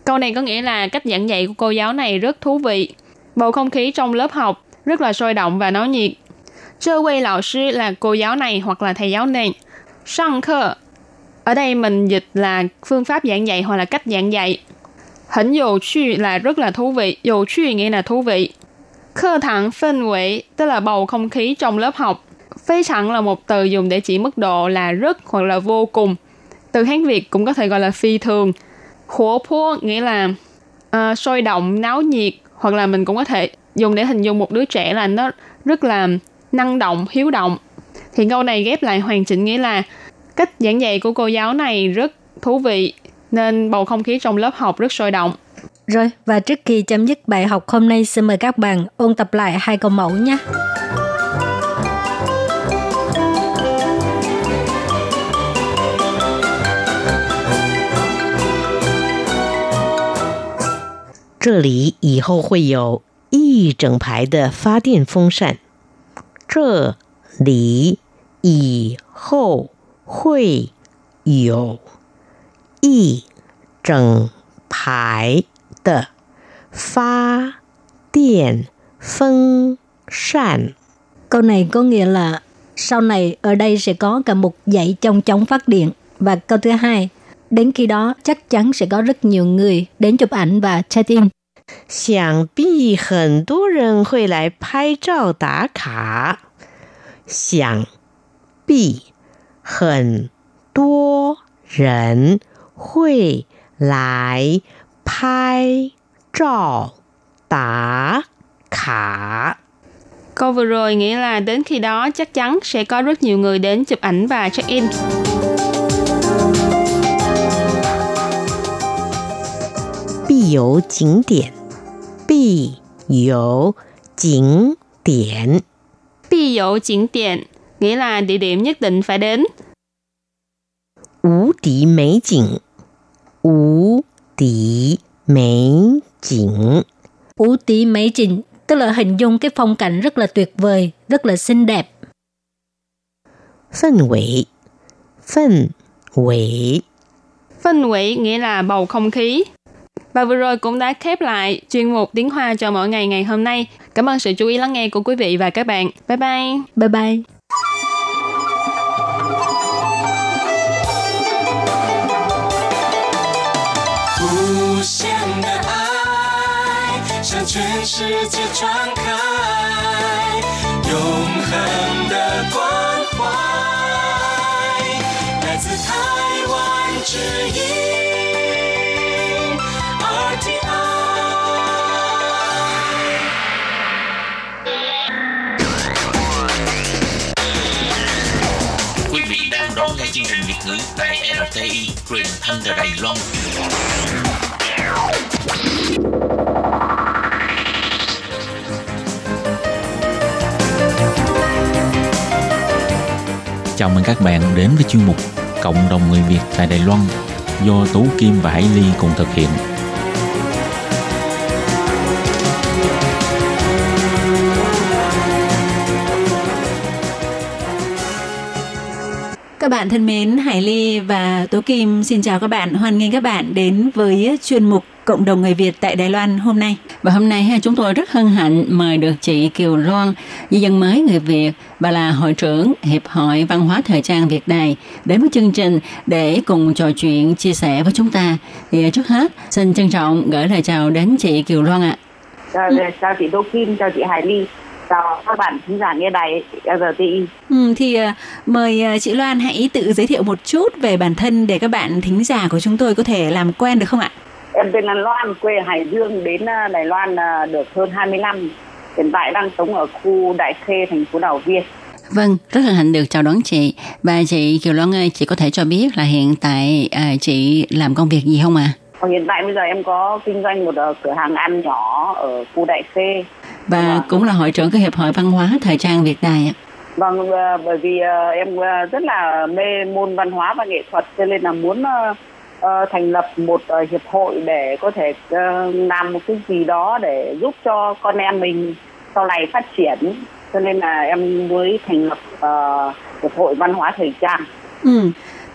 Câu này có nghĩa là cách giảng dạy của cô giáo này rất thú vị. Bầu không khí trong lớp học rất là sôi động và náo nhiệt. Chơ quay lão sư là cô giáo này hoặc là thầy giáo này. Sang khơ ở đây mình dịch là phương pháp giảng dạy hoặc là cách giảng dạy. Hẳn dồ chu là rất là thú vị. Dồ chu nghĩa là thú vị. Khơ thẳng phân vị tức là bầu không khí trong lớp học. Phế chẳng là một từ dùng để chỉ mức độ là rất hoặc là vô cùng. từ Hán Việt cũng có thể gọi là phi thường. Hổ phố nghĩa là uh, sôi động, náo nhiệt hoặc là mình cũng có thể dùng để hình dung một đứa trẻ là nó rất là năng động, hiếu động. Thì câu này ghép lại hoàn chỉnh nghĩa là cách giảng dạy của cô giáo này rất thú vị nên bầu không khí trong lớp học rất sôi động. Rồi, và trước khi chấm dứt bài học hôm nay, xin mời các bạn ôn tập lại hai câu mẫu nhé. 这里以后会有一整排的发电风扇。这里以后会有一整排的发电风扇。Câu này có nghĩa là sau này ở đây sẽ có cả một dãy trong chống phát điện. Và câu thứ hai, Đến khi đó chắc chắn sẽ có rất nhiều người đến chụp ảnh và check-in. 想必很多人会来拍照打卡。想必很多人会来拍照打卡。Câu vừa rồi nghĩa là đến khi đó chắc chắn sẽ có rất nhiều người đến chụp ảnh và check-in. 必游景点，必游景点，必游景点 nghĩa là địa điểm nhất định phải đến. 无敌美景，无敌美景，无敌美景 tức là hình dung cái phong cảnh rất là tuyệt vời, rất là xinh đẹp. Phân vị, phân vị, phân vị nghĩa là bầu không khí. Và vừa rồi cũng đã khép lại chuyên mục tiếng Hoa cho mỗi ngày ngày hôm nay. Cảm ơn sự chú ý lắng nghe của quý vị và các bạn. Bye bye. Bye bye. 无限 chương trình Việt ngữ tại RTI truyền thanh từ Đài Loan. Chào mừng các bạn đến với chuyên mục Cộng đồng người Việt tại Đài Loan do Tú Kim và Hải Ly cùng thực hiện. Các bạn thân mến, Hải Ly và Tố Kim xin chào các bạn. Hoan nghênh các bạn đến với chuyên mục Cộng đồng người Việt tại Đài Loan hôm nay. Và hôm nay chúng tôi rất hân hạnh mời được chị Kiều Loan, di dân mới người Việt, bà là hội trưởng Hiệp hội Văn hóa Thời trang Việt Đài đến với chương trình để cùng trò chuyện, chia sẻ với chúng ta. Thì trước hết, xin trân trọng gửi lời chào đến chị Kiều Loan ạ. Chào, chào chị Đô Kim, chào chị Hải Ly, chào các bạn khán giả nghe đài RTI. Ừ, thì uh, mời uh, chị Loan hãy tự giới thiệu một chút về bản thân để các bạn thính giả của chúng tôi có thể làm quen được không ạ? Em tên là Loan, quê Hải Dương, đến uh, Đài Loan được hơn 20 năm. Hiện tại đang sống ở khu Đại Khê, thành phố Đào Viên. Vâng, rất hân hạnh được chào đón chị. Và chị Kiều Loan ơi, chị có thể cho biết là hiện tại à, chị làm công việc gì không ạ? À? Hiện tại bây giờ em có kinh doanh một uh, cửa hàng ăn nhỏ ở khu Đại Khê. Và cũng là hội trưởng của Hiệp hội Văn hóa Thời trang Việt Đài ạ. Vâng, uh, bởi vì uh, em uh, rất là mê môn văn hóa và nghệ thuật cho nên là muốn thành lập một hiệp hội để có thể làm một cái gì đó để giúp cho con em mình sau này phát triển cho nên là em mới thành lập uh, hiệp hội văn hóa thời trang. Ừ.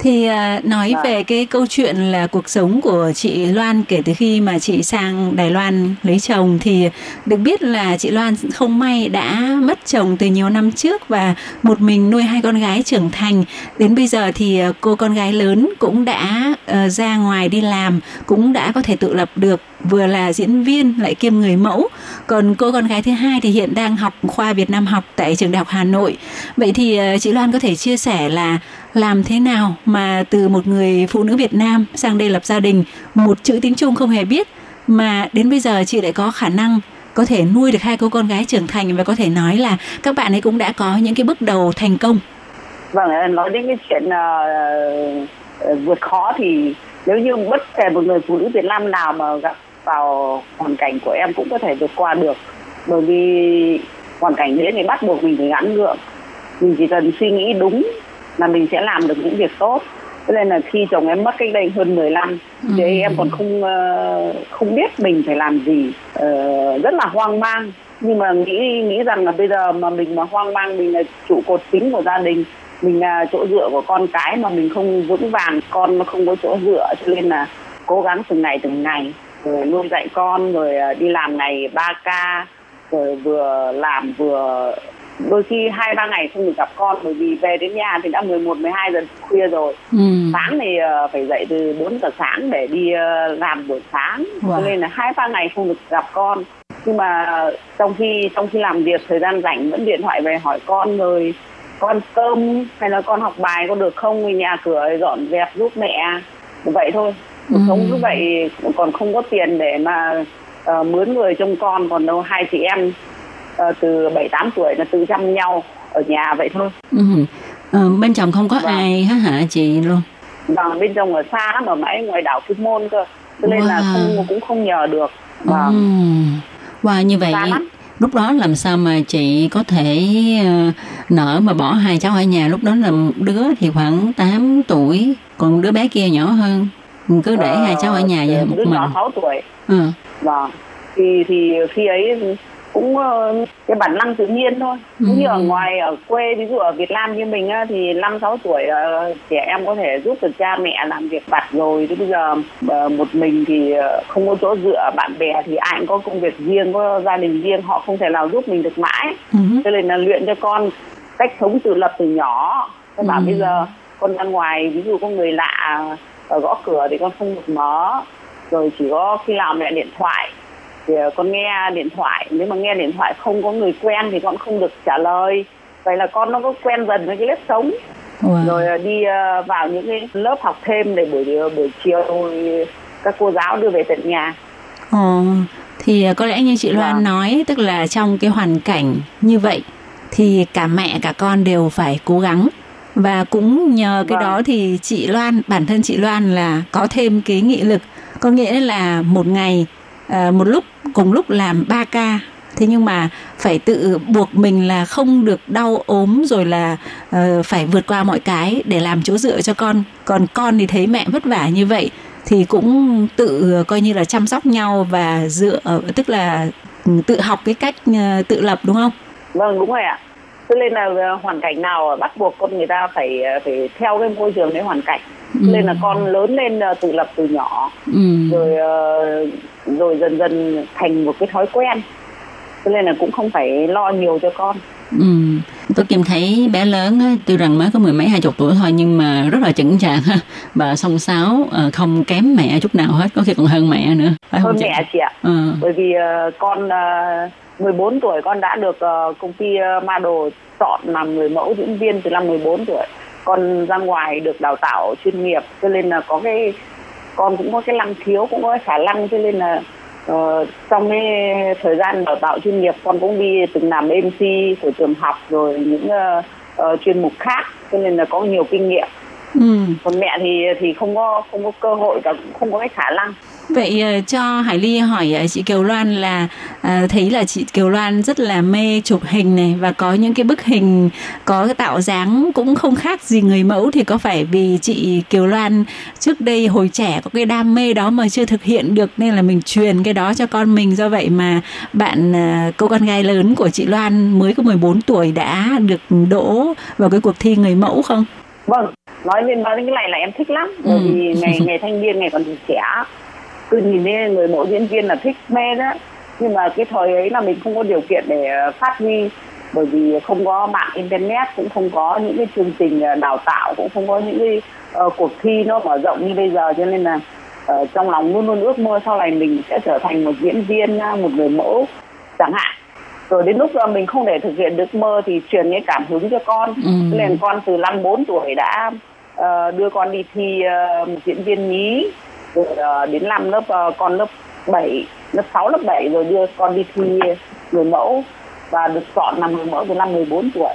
Thì uh, nói à. về cái câu chuyện là cuộc sống của chị Loan kể từ khi mà chị sang Đài Loan lấy chồng thì được biết là chị Loan không may đã mất chồng từ nhiều năm trước và một mình nuôi hai con gái trưởng thành. Đến bây giờ thì cô con gái lớn cũng đã uh, ra ngoài đi làm, cũng đã có thể tự lập được vừa là diễn viên lại kiêm người mẫu. Còn cô con gái thứ hai thì hiện đang học khoa Việt Nam học tại trường đại học Hà Nội. Vậy thì ờ, chị Loan có thể chia sẻ là làm thế nào mà từ một người phụ nữ Việt Nam sang đây lập gia đình? Một chữ tiếng Trung không hề biết mà đến bây giờ chị lại có khả năng có thể nuôi được hai cô con gái trưởng thành và có thể nói là các bạn ấy cũng đã có những cái bước đầu thành công. Vâng, nói đến cái chuyện uh, vượt khó thì nếu như bất kể một người phụ nữ Việt Nam nào mà gặp vào hoàn cảnh của em cũng có thể vượt qua được. Bởi vì hoàn cảnh đấy thì bắt buộc mình phải gắn gượng. Mình chỉ cần suy nghĩ đúng là mình sẽ làm được những việc tốt. Cho nên là khi chồng em mất cách đây hơn 10 năm ừ. thì em còn không uh, không biết mình phải làm gì. Uh, rất là hoang mang. Nhưng mà nghĩ nghĩ rằng là bây giờ mà mình mà hoang mang mình là trụ cột chính của gia đình mình là chỗ dựa của con cái mà mình không vững vàng con nó không có chỗ dựa cho nên là cố gắng từng ngày từng ngày rồi nuôi dạy con rồi ờ, đi làm ngày 3 ca rồi vừa làm vừa đôi khi hai ba ngày không được gặp con bởi vì về đến nhà thì đã 11, 12 giờ khuya rồi. Ừ. sáng thì uh, phải dậy từ 4 giờ sáng để đi uh, làm buổi sáng. Wow. cho nên là hai ba ngày không được gặp con. Nhưng mà trong khi trong khi làm việc thời gian rảnh vẫn điện thoại về hỏi con rồi con cơm hay là con học bài có được không? Người nhà cửa dọn dẹp giúp mẹ. Vậy thôi cuộc sống như vậy còn không có tiền để mà uh, mướn người trông con còn đâu hai chị em uh, từ bảy tám tuổi là tự chăm nhau ở nhà vậy thôi ừ. ờ, bên chồng không có vâng. ai hết hả chị luôn vâng bên chồng ở xa lắm ở mãi ngoài đảo Kim Môn cơ cho nên wow. là không cũng không nhờ được vâng. ừ. wow như vậy lúc đó làm sao mà chị có thể uh, nợ mà bỏ hai cháu ở nhà lúc đó là đứa thì khoảng 8 tuổi còn đứa bé kia nhỏ hơn cứ để ờ, hai cháu ở nhà vậy một đứa mình 6 tuổi ừ. vâng thì thì khi ấy cũng uh, cái bản năng tự nhiên thôi ừ. như ở ngoài ở quê ví dụ ở Việt Nam như mình uh, thì năm sáu tuổi uh, trẻ em có thể giúp được cha mẹ làm việc vặt rồi thì bây giờ uh, một mình thì không có chỗ dựa bạn bè thì ai cũng có công việc riêng có gia đình riêng họ không thể nào giúp mình được mãi ừ. cho nên là luyện cho con cách sống tự lập từ nhỏ ừ. bảo bây giờ con ra ngoài ví dụ có người lạ gõ cửa thì con không được mở. Rồi chỉ có khi nào mẹ điện thoại thì ờ, con nghe điện thoại. Nếu mà nghe điện thoại không có người quen thì con không được trả lời. Vậy là con nó có quen dần với cái nếp sống. Wow. rồi ờ, đi ờ, vào những cái lớp học thêm để buổi buổi chiều các cô giáo đưa về tận nhà. Ồ, thì có lẽ như chị Loan Vâng. nói tức là trong cái hoàn cảnh như vậy thì cả mẹ cả con đều phải cố gắng và cũng nhờ cái Vâng. đó thì chị Loan bản thân chị Loan là có thêm cái nghị lực có nghĩa là một ngày à, một lúc cùng lúc làm 3 ca thế nhưng mà phải tự buộc mình là không được đau ốm rồi là ờ, phải vượt qua mọi cái để làm chỗ dựa cho con còn con thì thấy mẹ vất vả như vậy thì cũng tự ờ, coi như là chăm sóc nhau và dựa tức là tự học cái cách ờ, tự lập đúng không? vâng đúng rồi ạ cho nên là ờ, hoàn cảnh nào bắt buộc con người ta phải ờ, phải theo cái môi trường đấy hoàn cảnh Ừ. nên là con lớn lên ờ, tự lập từ nhỏ Ừ. rồi rồi dần dần thành một cái thói quen cho nên là cũng không phải lo nhiều cho con Ừ. Tôi Kim thấy bé lớn á, tuy rằng mới có mười mấy hai chục tuổi thôi nhưng mà rất là chững chạc ha và song sáo không kém mẹ chút nào hết có khi còn hơn mẹ nữa phải không hơn chị? mẹ chị ạ Ừ. bởi vì con uh, 14 tuổi con đã được ờ, công ty uh, Model chọn làm người mẫu diễn viên từ năm 14 tuổi. Con ra ngoài được đào tạo chuyên nghiệp cho nên là có cái con cũng có cái năng khiếu cũng có cái khả năng cho nên là ờ, trong cái thời gian đào tạo chuyên nghiệp con cũng đi từng làm MC của trường học rồi những ờ, ờ, chuyên mục khác cho nên là có nhiều kinh nghiệm. Ừ. còn mẹ thì thì không có không có cơ hội và cũng không có cái khả năng Vậy ờ, cho Hải Ly hỏi ờ, chị Kiều Loan là ờ, thấy là chị Kiều Loan rất là mê chụp hình này và có những cái bức hình có cái tạo dáng cũng không khác gì người mẫu thì có phải vì chị Kiều Loan trước đây hồi trẻ có cái đam mê đó mà chưa thực hiện được nên là mình truyền cái đó cho con mình do vậy mà bạn cô con gái lớn của chị Loan mới có 14 tuổi đã được đỗ vào cái cuộc thi người mẫu không? vâng nói lên nói đến cái này là em thích lắm bởi Ừ. vì ngày (laughs) ngày thanh niên ngày còn trẻ cứ nhìn thấy người mẫu diễn viên là thích mê đó. Nhưng mà cái thời ấy là mình không có điều kiện để ờ, phát huy bởi vì không có mạng internet cũng không có những cái chương trình ờ, đào tạo cũng không có những cái ờ, cuộc thi nó mở rộng như bây giờ. Cho nên là ờ, trong lòng luôn luôn ước mơ sau này mình sẽ trở thành một diễn viên một người mẫu chẳng hạn. Rồi đến lúc ờ, mình không thể thực hiện được mơ thì truyền cái cảm hứng cho con. Ừ. Nên con từ năm 4 tuổi đã ờ, đưa con đi thi ờ, một diễn viên nhí rồi ờ, đến năm lớp ờ, con lớp 7 lớp 6 lớp 7 rồi đưa con đi thi người mẫu. Và được chọn làm người mẫu từ năm 14 tuổi.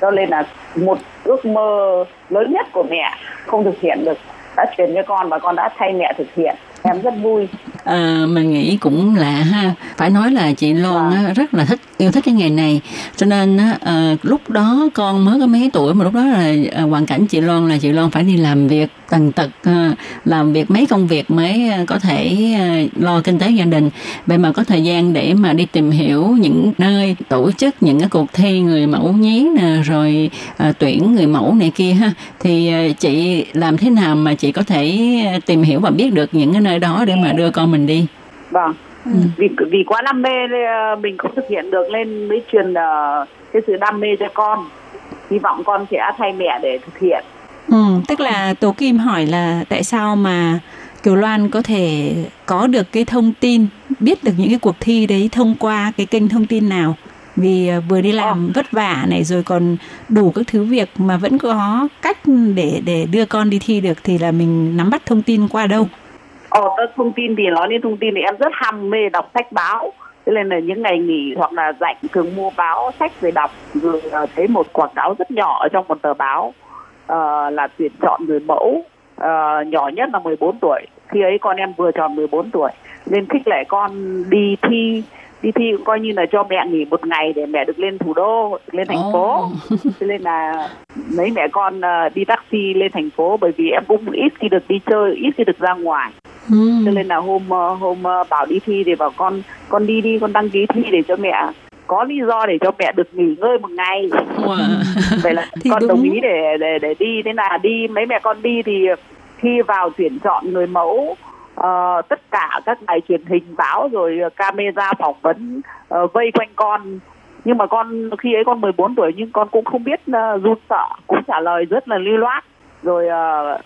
Cho nên là một ước mơ lớn nhất của mẹ không thực hiện được. Đã truyền cho con và con đã thay mẹ thực hiện. Em rất vui. Ờ, mình nghĩ cũng lạ ha. Phải nói là chị Loan á, rất là thích yêu thích cái nghề này. Cho nên á, ờ, lúc đó con mới có mấy tuổi mà lúc đó là ờ, hoàn cảnh chị Loan là chị Loan phải đi làm việc tần tật ờ, làm việc mấy công việc mới ờ, có thể ờ, lo kinh tế gia đình. Vậy mà có thời gian để mà đi tìm hiểu những nơi tổ chức những cái cuộc thi người mẫu nhí nè rồi ờ, tuyển người mẫu này kia ha. Thì ờ, chị làm thế nào mà chị có thể ờ, tìm hiểu và biết được những cái nơi đó để mà đưa con mình đi? Vâng vì vì quá đam mê ờ, mình không thực hiện được nên mới truyền ờ, cái sự đam mê cho con hy vọng con sẽ thay mẹ để thực hiện Ừ, tức là Tố Kim hỏi là tại sao mà Kiều Loan có thể có được cái thông tin, biết được những cái cuộc thi đấy thông qua cái kênh thông tin nào? Vì à, vừa đi làm vất vả này rồi còn đủ các thứ việc mà vẫn có cách để để đưa con đi thi được thì là mình nắm bắt thông tin qua đâu? Ồ, tớ thông tin thì nói đến thông tin thì em rất ham mê đọc sách báo. Thế nên là những ngày nghỉ hoặc là rảnh thường mua báo sách về đọc. Rồi ờ, thấy một quảng cáo rất nhỏ ở trong một tờ báo ờ, là tuyển chọn người mẫu ờ, nhỏ nhất là 14 tuổi. Khi ấy con em vừa tròn 14 tuổi. Nên khích lệ con đi thi. Đi thi cũng coi như là cho mẹ nghỉ một ngày để mẹ được lên thủ đô lên thành phố. Cho nên là mấy mẹ con đi taxi lên thành phố bởi vì em cũng ít khi được đi chơi ít khi được ra ngoài cho nên là hôm ờ, hôm ờ, bảo đi thi thì bảo con con đi đi con đăng ký thi để cho mẹ. Có lý do để cho mẹ được nghỉ ngơi một ngày. (laughs) Vậy là (laughs) Thì con đúng. đồng ý để để để đi. Thế là đi mấy mẹ con đi thì khi vào tuyển chọn người mẫu ờ, tất cả các đài truyền hình báo rồi camera phỏng vấn ờ, vây quanh con. Nhưng mà con khi ấy con 14 tuổi nhưng con cũng không biết uh, run sợ cũng trả lời rất là lưu loát. Rồi ờ,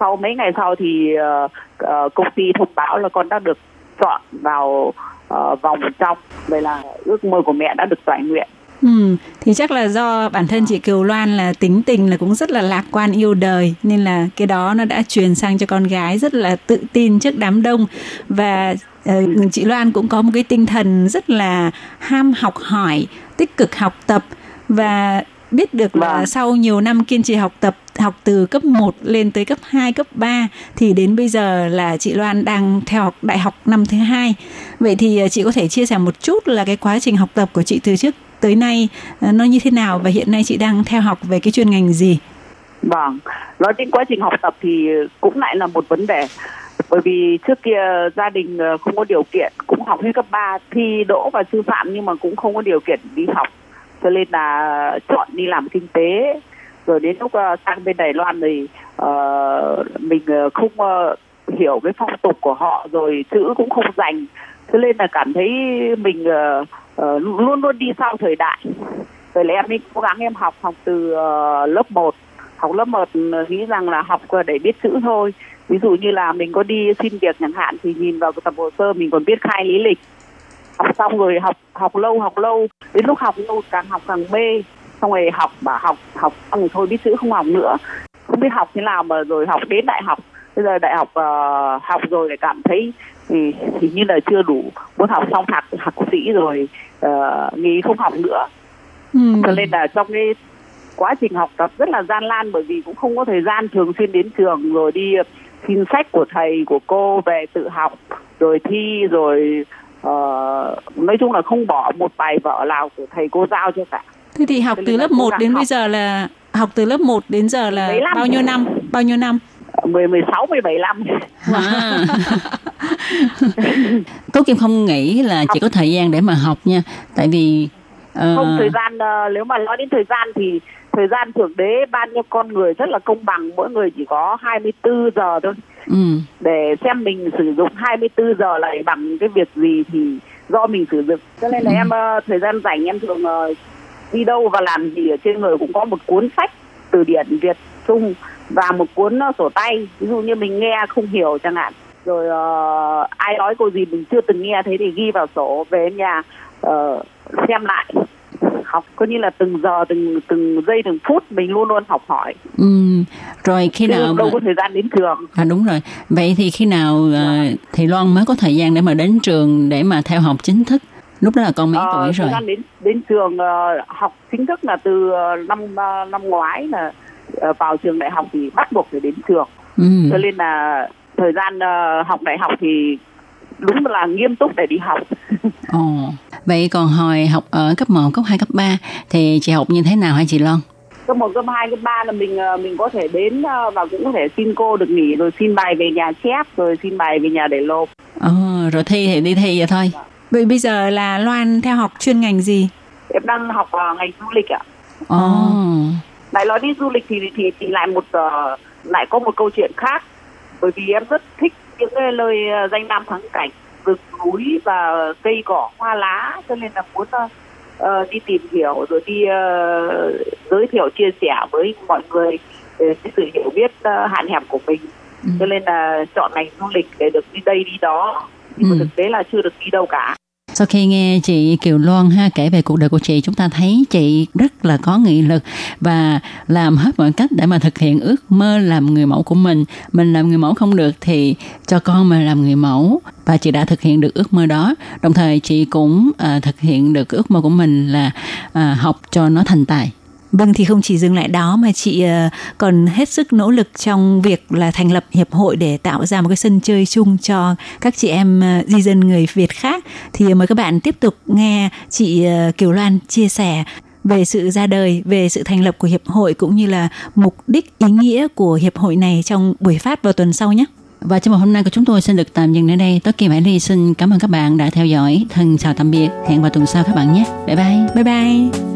sau mấy ngày sau thì uh, công ty thông báo là con đã được chọn vào uh, vòng trong. Vậy là ước mơ của mẹ đã được toại nguyện. Ừ, thì chắc là do bản thân chị Kiều Loan là tính tình là cũng rất là lạc quan yêu đời nên là cái đó nó đã truyền sang cho con gái rất là tự tin trước đám đông. Và uh, chị Loan cũng có một cái tinh thần rất là ham học hỏi, tích cực học tập. Và biết được là Vâng. sau nhiều năm kiên trì học tập học từ cấp 1 lên tới cấp 2, cấp 3 thì đến bây giờ là chị Loan đang theo học đại học năm thứ hai. Vậy thì ờ, chị có thể chia sẻ một chút là cái quá trình học tập của chị từ trước tới nay ờ, nó như thế nào và hiện nay chị đang theo học về cái chuyên ngành gì? Vâng, nói đến quá trình học tập thì cũng lại là một vấn đề. Bởi vì trước kia gia đình ờ, không có điều kiện, cũng học hết cấp 3, thi đỗ vào sư phạm nhưng mà cũng không có điều kiện đi học. Cho nên là chọn đi làm kinh tế. Rồi đến lúc ờ, sang bên Đài Loan thì uh, mình ờ, không uh, hiểu cái phong tục của họ rồi chữ cũng không dành. Cho nên là cảm thấy mình uh, uh, luôn luôn đi sau thời đại. Rồi là em mới cố gắng em học học từ uh, lớp 1 học lớp 1 nghĩ rằng là học để biết chữ thôi ví dụ như là mình có đi xin việc chẳng hạn thì nhìn vào tập hồ sơ mình còn biết khai lý lịch học xong rồi học học lâu học lâu đến lúc học lâu càng học càng mê. Xong rồi học bảo học học xong rồi thôi biết chữ không học nữa. Không biết học thế nào mà rồi học đến đại học. Bây giờ đại học ờ, học rồi lại cảm thấy thì hình như là chưa đủ muốn học xong thạc thạc sĩ rồi ờ, nghĩ không học nữa. Ừ. cho nên là trong cái quá trình học tập rất là gian lan bởi vì cũng không có thời gian thường xuyên đến trường rồi đi xin sách của thầy của cô về tự học rồi thi rồi ờ, nói chung là không bỏ một bài vở nào của thầy cô giao cho cả Thế thì học từ lớp cố 1 gắng đến học. bây giờ là học từ lớp 1 đến giờ là 15. bao nhiêu năm? Bao nhiêu năm? 10, 16, 17 năm À. Tố (laughs) Kim không nghĩ là chỉ có thời gian để mà học nha tại vì ờ, không thời gian ờ, nếu mà nói đến thời gian thì thời gian thượng đế ban cho con người rất là công bằng mỗi người chỉ có 24 giờ thôi ừ, để xem mình sử dụng 24 giờ lại bằng cái việc gì thì do mình sử dụng. Cho nên là em ờ, thời gian rảnh em thường ờ, đi đâu và làm gì ở trên người cũng có một cuốn sách từ điển Việt Trung và một cuốn ờ, sổ tay. Ví dụ như mình nghe không hiểu chẳng hạn. Rồi ờ, ai nói câu gì mình chưa từng nghe thế thì ghi vào sổ về nhà ờ, xem lại học coi như là từng giờ từng từng giây từng phút mình luôn luôn học hỏi ừ. rồi khi chứ nào đâu mà... có thời gian đến trường À đúng rồi. Vậy thì khi nào ờ, thì Loan mới có thời gian để mà đến trường để mà theo học chính thức? Lúc đó là con mấy Ờ, tuổi rồi? đến đến trường ờ, học chính thức là từ ờ, năm năm ngoái là vào trường đại học thì bắt buộc phải đến trường Ừ. cho nên là thời gian học đại học thì đúng là nghiêm túc để đi học Ồ. (laughs) Vậy còn hồi học ở cấp 1, cấp 2, cấp 3 thì chị học như thế nào hả chị Loan? cấp một cấp hai cấp ba là mình ờ, mình có thể đến ờ, và cũng có thể xin cô được nghỉ rồi xin bài về nhà chép rồi xin bài về nhà để nộp Ồ, rồi thi thì đi thi vậy thôi. Vậy bây giờ là Loan theo học chuyên ngành gì? em đang học ờ, ngành du lịch ạ Ồ. lại nói đi du lịch thì thì thì lại một ờ, lại có một câu chuyện khác bởi vì em rất thích những cái ờ, danh lam thắng cảnh rừng núi và cây cỏ hoa lá cho nên là muốn ờ, đi tìm hiểu rồi đi ờ, giới thiệu chia sẻ với mọi người cái sự hiểu biết ờ, hạn hẹp của mình. Cho nên là chọn ngành du lịch để được đi đây đi đó. Nhưng mà Ừ. thực tế là chưa được đi đâu cả sau khi nghe chị Kiều Loan ha kể về cuộc đời của chị, chúng ta thấy chị rất là có nghị lực và làm hết mọi cách để mà thực hiện ước mơ làm người mẫu của mình. Mình làm người mẫu không được thì cho con mình làm người mẫu và chị đã thực hiện được ước mơ đó. Đồng thời chị cũng uh, thực hiện được ước mơ của mình là uh, học cho nó thành tài. Vâng thì không chỉ dừng lại đó mà chị ờ, còn hết sức nỗ lực trong việc là thành lập hiệp hội để tạo ra một cái sân chơi chung cho các chị em ờ, di dân người Việt khác. Thì mời các bạn tiếp tục nghe chị ờ, Kiều Loan chia sẻ về sự ra đời, về sự thành lập của hiệp hội cũng như là mục đích ý nghĩa của hiệp hội này trong buổi phát vào tuần sau nhé. Và trong một hôm nay của chúng tôi xin được tạm dừng ở đây. Tôi Kim Hải Ly xin cảm ơn các bạn đã theo dõi. Thân chào tạm biệt. Hẹn vào tuần sau các bạn nhé. Bye bye. Bye bye.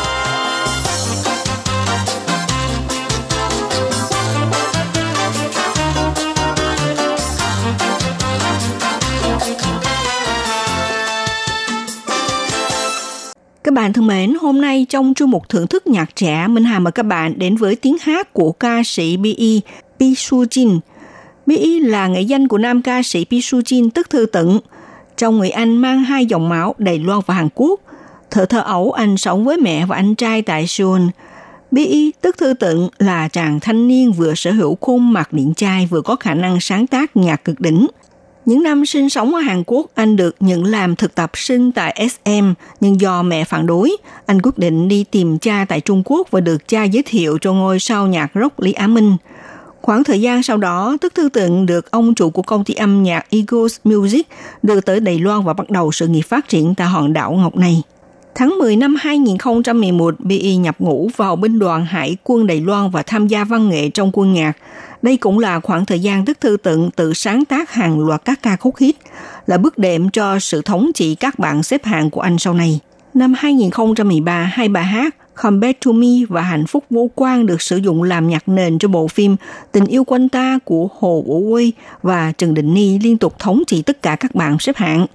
Bạn thân mến, hôm nay trong chương mục thưởng thức nhạc trẻ, Minh Hà mời các bạn đến với tiếng hát của ca sĩ Bi Bi Su Jin. Bi là nghệ danh của nam ca sĩ Bi Su Jin tức Thư Tận. Trong người anh mang hai dòng máu Đài Loan và Hàn Quốc. Thợ thơ ấu anh sống với mẹ và anh trai tại Seoul. Bi tức Thư Tận là chàng thanh niên vừa sở hữu khuôn mặt điện trai vừa có khả năng sáng tác nhạc cực đỉnh – những năm sinh sống ở Hàn Quốc, anh được nhận làm thực tập sinh tại SM, nhưng do mẹ phản đối, anh quyết định đi tìm cha tại Trung Quốc và được cha giới thiệu cho ngôi sao nhạc rock Lý Á Minh. Khoảng thời gian sau đó, Tức Thư tượng được ông chủ của công ty âm nhạc Eagles Music đưa tới Đài Loan và bắt đầu sự nghiệp phát triển tại hòn đảo Ngọc này. Tháng 10 năm 2011, BI nhập ngũ vào binh đoàn Hải quân Đài Loan và tham gia văn nghệ trong quân nhạc. Đây cũng là khoảng thời gian Đức Thư Tận tự sáng tác hàng loạt các ca khúc hit, là bước đệm cho sự thống trị các bạn xếp hạng của anh sau này. Năm 2013, hai bài hát Come Back to Me và Hạnh phúc vô quan được sử dụng làm nhạc nền cho bộ phim Tình yêu quanh ta của Hồ Vũ Quy và Trần Định Ni liên tục thống trị tất cả các bảng xếp hạng.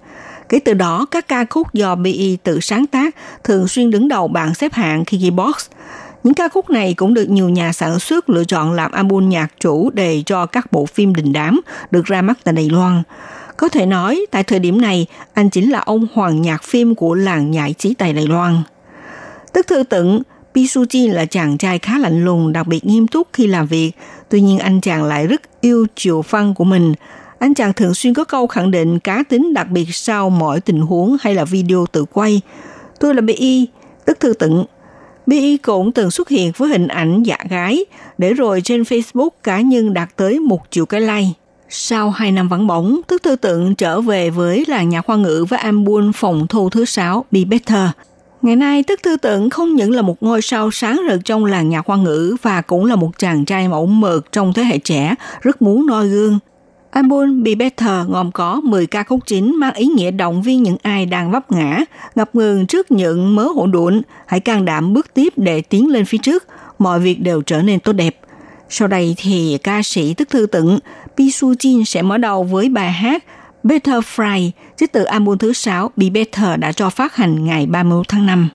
Kể từ đó, các ca khúc do BI tự sáng tác thường xuyên đứng đầu bảng xếp hạng Kikibox. Những ca khúc này cũng được nhiều nhà sản xuất lựa chọn làm album nhạc chủ đề cho các bộ phim đình đám được ra mắt tại Đài Loan. Có thể nói, tại thời điểm này, anh chính là ông hoàng nhạc phim của làng nhảy trí tại Đài Loan. Tức thư tận, Pisuji là chàng trai khá lạnh lùng, đặc biệt nghiêm túc khi làm việc. Tuy nhiên anh chàng lại rất yêu chiều phân của mình. Anh chàng thường xuyên có câu khẳng định cá tính đặc biệt sau mọi tình huống hay là video tự quay. Tôi là BI, tức thư tận. BI cũng từng xuất hiện với hình ảnh dạ gái, để rồi trên Facebook cá nhân đạt tới một triệu cái like. Sau hai năm vắng bóng, Tức Thư Tận trở về với làng nhạc khoa ngữ với album phòng thu thứ sáu Be Better. Ngày nay, Tức Thư Tận không những là một ngôi sao sáng rực trong làng nhạc khoa ngữ và cũng là một chàng trai mẫu mực trong thế hệ trẻ, rất muốn noi gương. Album Be Better gồm có 10 ca khúc chính mang ý nghĩa động viên những ai đang vấp ngã, ngập ngừng trước những mớ hỗn độn, hãy can đảm bước tiếp để tiến lên phía trước, mọi việc đều trở nên tốt đẹp. Sau đây thì ca sĩ Tức Thư Tận Pi Su Jin sẽ mở đầu với bài hát Better Fry, trích từ album thứ 6 Be Better đã cho phát hành ngày 30 tháng 5.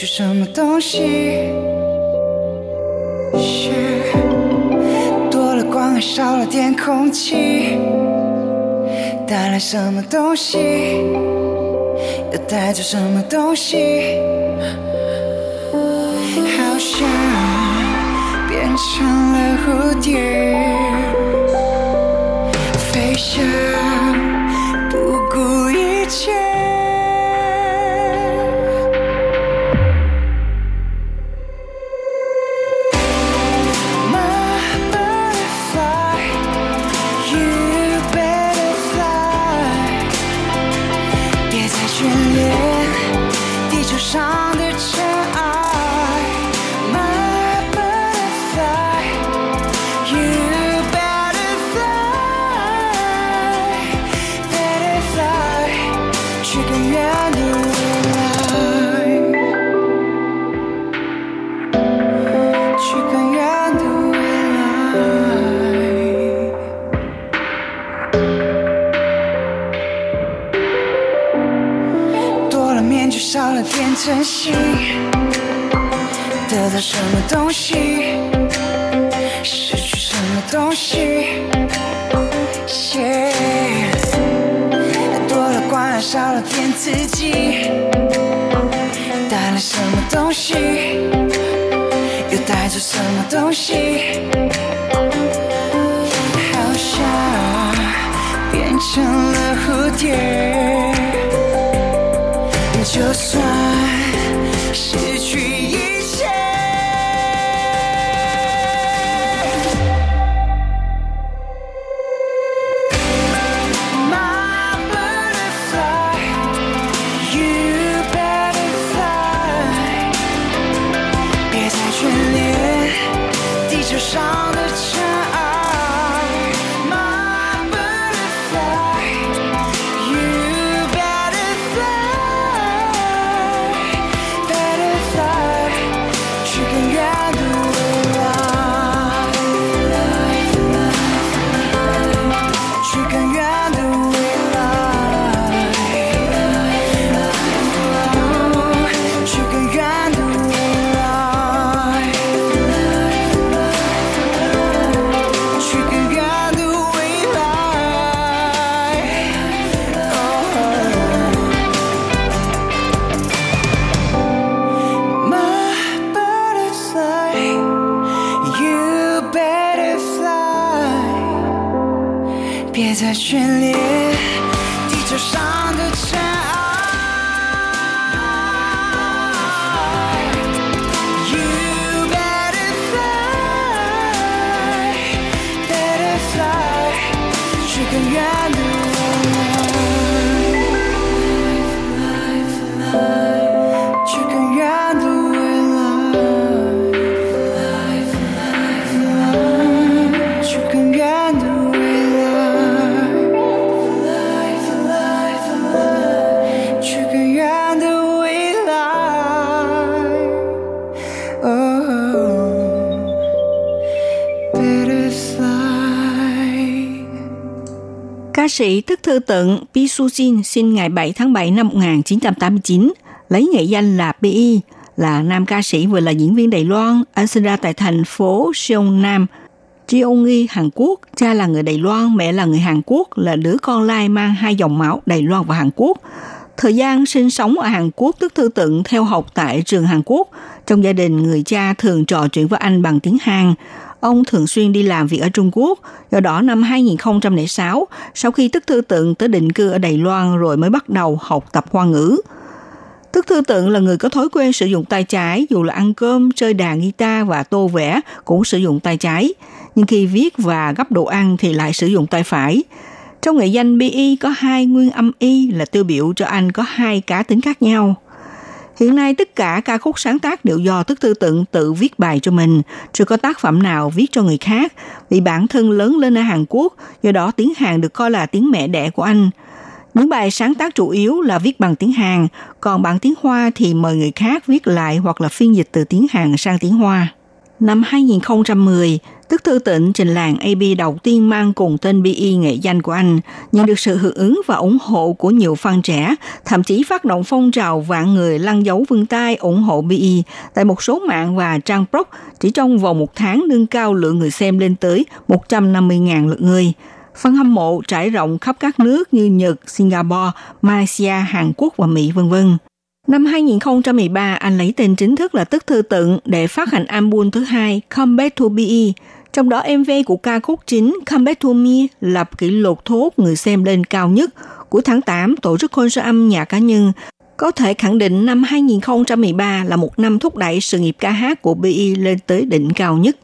失去什么东西。是多了光还少了点空气，带来什么东西，又带走什么东西。好像变成了蝴蝶。飞翔，珍惜，得到什么东西，失去什么东西。多了关爱，少了点自己，带来什么东西，又带走什么东西。好像变成了蝴蝶。就算 and sĩ Tức Thư tượng Pi Su Jin sinh ngày 7 tháng 7 năm 1989, lấy nghệ danh là Pi, là nam ca sĩ vừa là diễn viên Đài Loan. Anh sinh ra tại thành phố Seoul Nam, Gyeonggi, Hàn Quốc. Cha là người Đài Loan, mẹ là người Hàn Quốc, là đứa con lai mang hai dòng máu Đài Loan và Hàn Quốc. Thời gian sinh sống ở Hàn Quốc, Tức Thư tượng theo học tại trường Hàn Quốc. Trong gia đình, người cha thường trò chuyện với anh bằng tiếng Hàn. Ông thường xuyên đi làm việc ở Trung Quốc, do đó năm 2006, sau khi Tức Thư tượng tới định cư ở Đài Loan rồi mới bắt đầu học tập hoa ngữ. Tức Thư tượng là người có thói quen sử dụng tay trái, dù là ăn cơm, chơi đàn guitar và tô vẽ cũng sử dụng tay trái. Nhưng khi viết và gấp đồ ăn thì lại sử dụng tay phải. Trong nghệ danh BI có hai nguyên âm Y là tiêu biểu cho anh có hai cá tính khác nhau. Hiện nay tất cả ca khúc sáng tác đều do Tức Thư Tận tự viết bài cho mình, chưa có tác phẩm nào viết cho người khác. Vì bản thân lớn lên ở Hàn Quốc, do đó tiếng Hàn được coi là tiếng mẹ đẻ của anh. Những bài sáng tác chủ yếu là viết bằng tiếng Hàn, còn bản tiếng Hoa thì mời người khác viết lại hoặc là phiên dịch từ tiếng Hàn sang tiếng Hoa. Năm 2010, Tức Thư Tịnh trình làng AB đầu tiên mang cùng tên BE nghệ danh của anh, nhận được sự hưởng ứng và ủng hộ của nhiều fan trẻ, thậm chí phát động phong trào vạn người lăn dấu vân tay ủng hộ BE tại một số mạng và trang blog chỉ trong vòng một tháng nâng cao lượng người xem lên tới 150.000 lượt người. Fan hâm mộ trải rộng khắp các nước như Nhật, Singapore, Malaysia, Hàn Quốc và Mỹ vân vân. Năm 2013, anh lấy tên chính thức là Tức Thư Tận để phát hành album thứ hai Come Back to BE. Trong đó MV của ca khúc chính Come Back to Me lập kỷ lục thu hút người xem lên cao nhất. của tháng 8, tổ chức concert âm nhạc cá nhân có thể khẳng định năm 2013 là một năm thúc đẩy sự nghiệp ca hát của BE lên tới đỉnh cao nhất.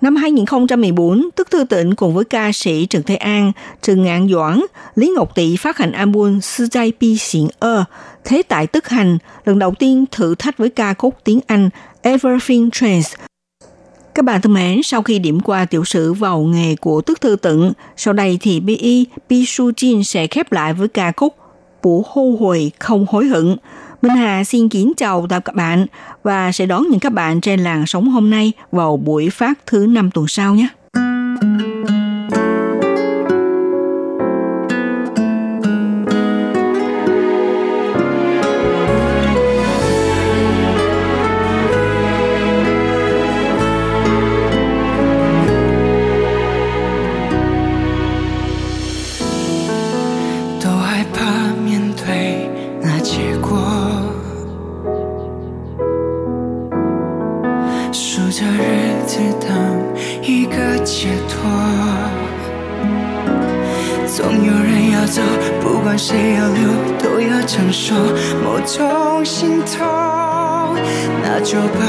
Năm 2014, Tức Thư Tịnh cùng với ca sĩ Trần Thế An, Trần Ngạn Doãn, Lý Ngọc Tị phát hành album Sư Giai Pi Xịn Ơ, Thế tại Tức Hành, lần đầu tiên thử thách với ca khúc tiếng Anh Everything Trends. Các bạn thân mến, sau khi điểm qua tiểu sử vào nghề của Tức Thư tận, sau đây thì Bi Pi Su Jin sẽ khép lại với ca khúc Bủ hô hồi không hối hận. Minh Hà xin kính chào tạm các bạn và sẽ đón những các bạn trên làng sống hôm nay vào buổi phát thứ năm tuần sau nhé. 某种心痛。那就把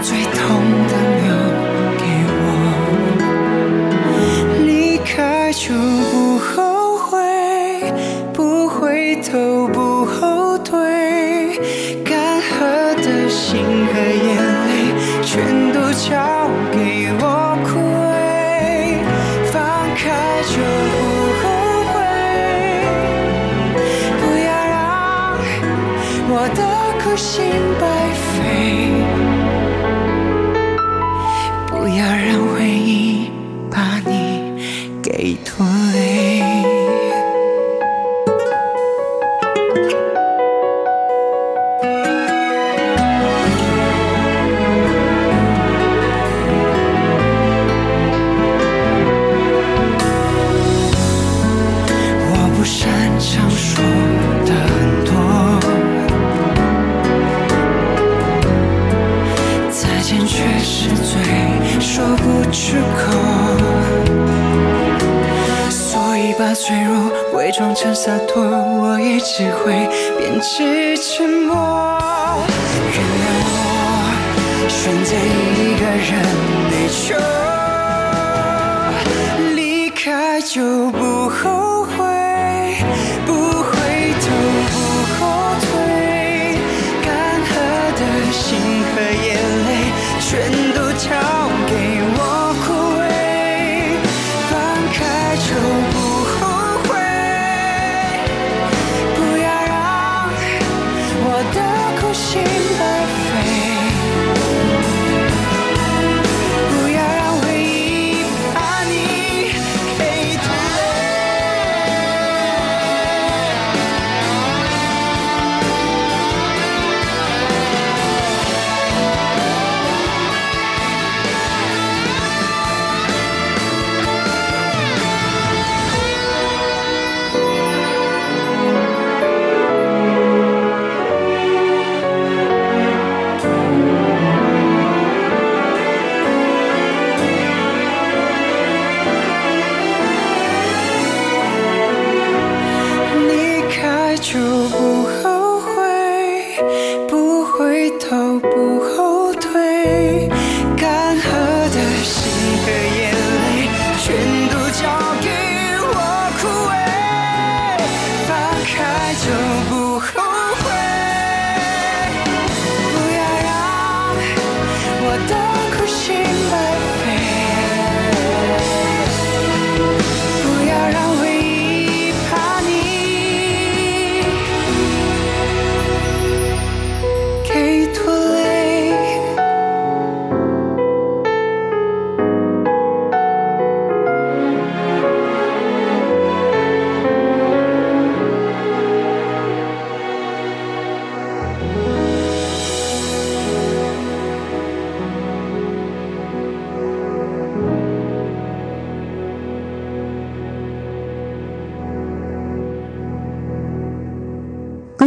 最痛的留给我，离开就不后悔，不回头，不后退，干涸的心和眼泪全都交给我 siento 洒脱，我也只会编织沉默。原谅我选择一个人内疚。离开就不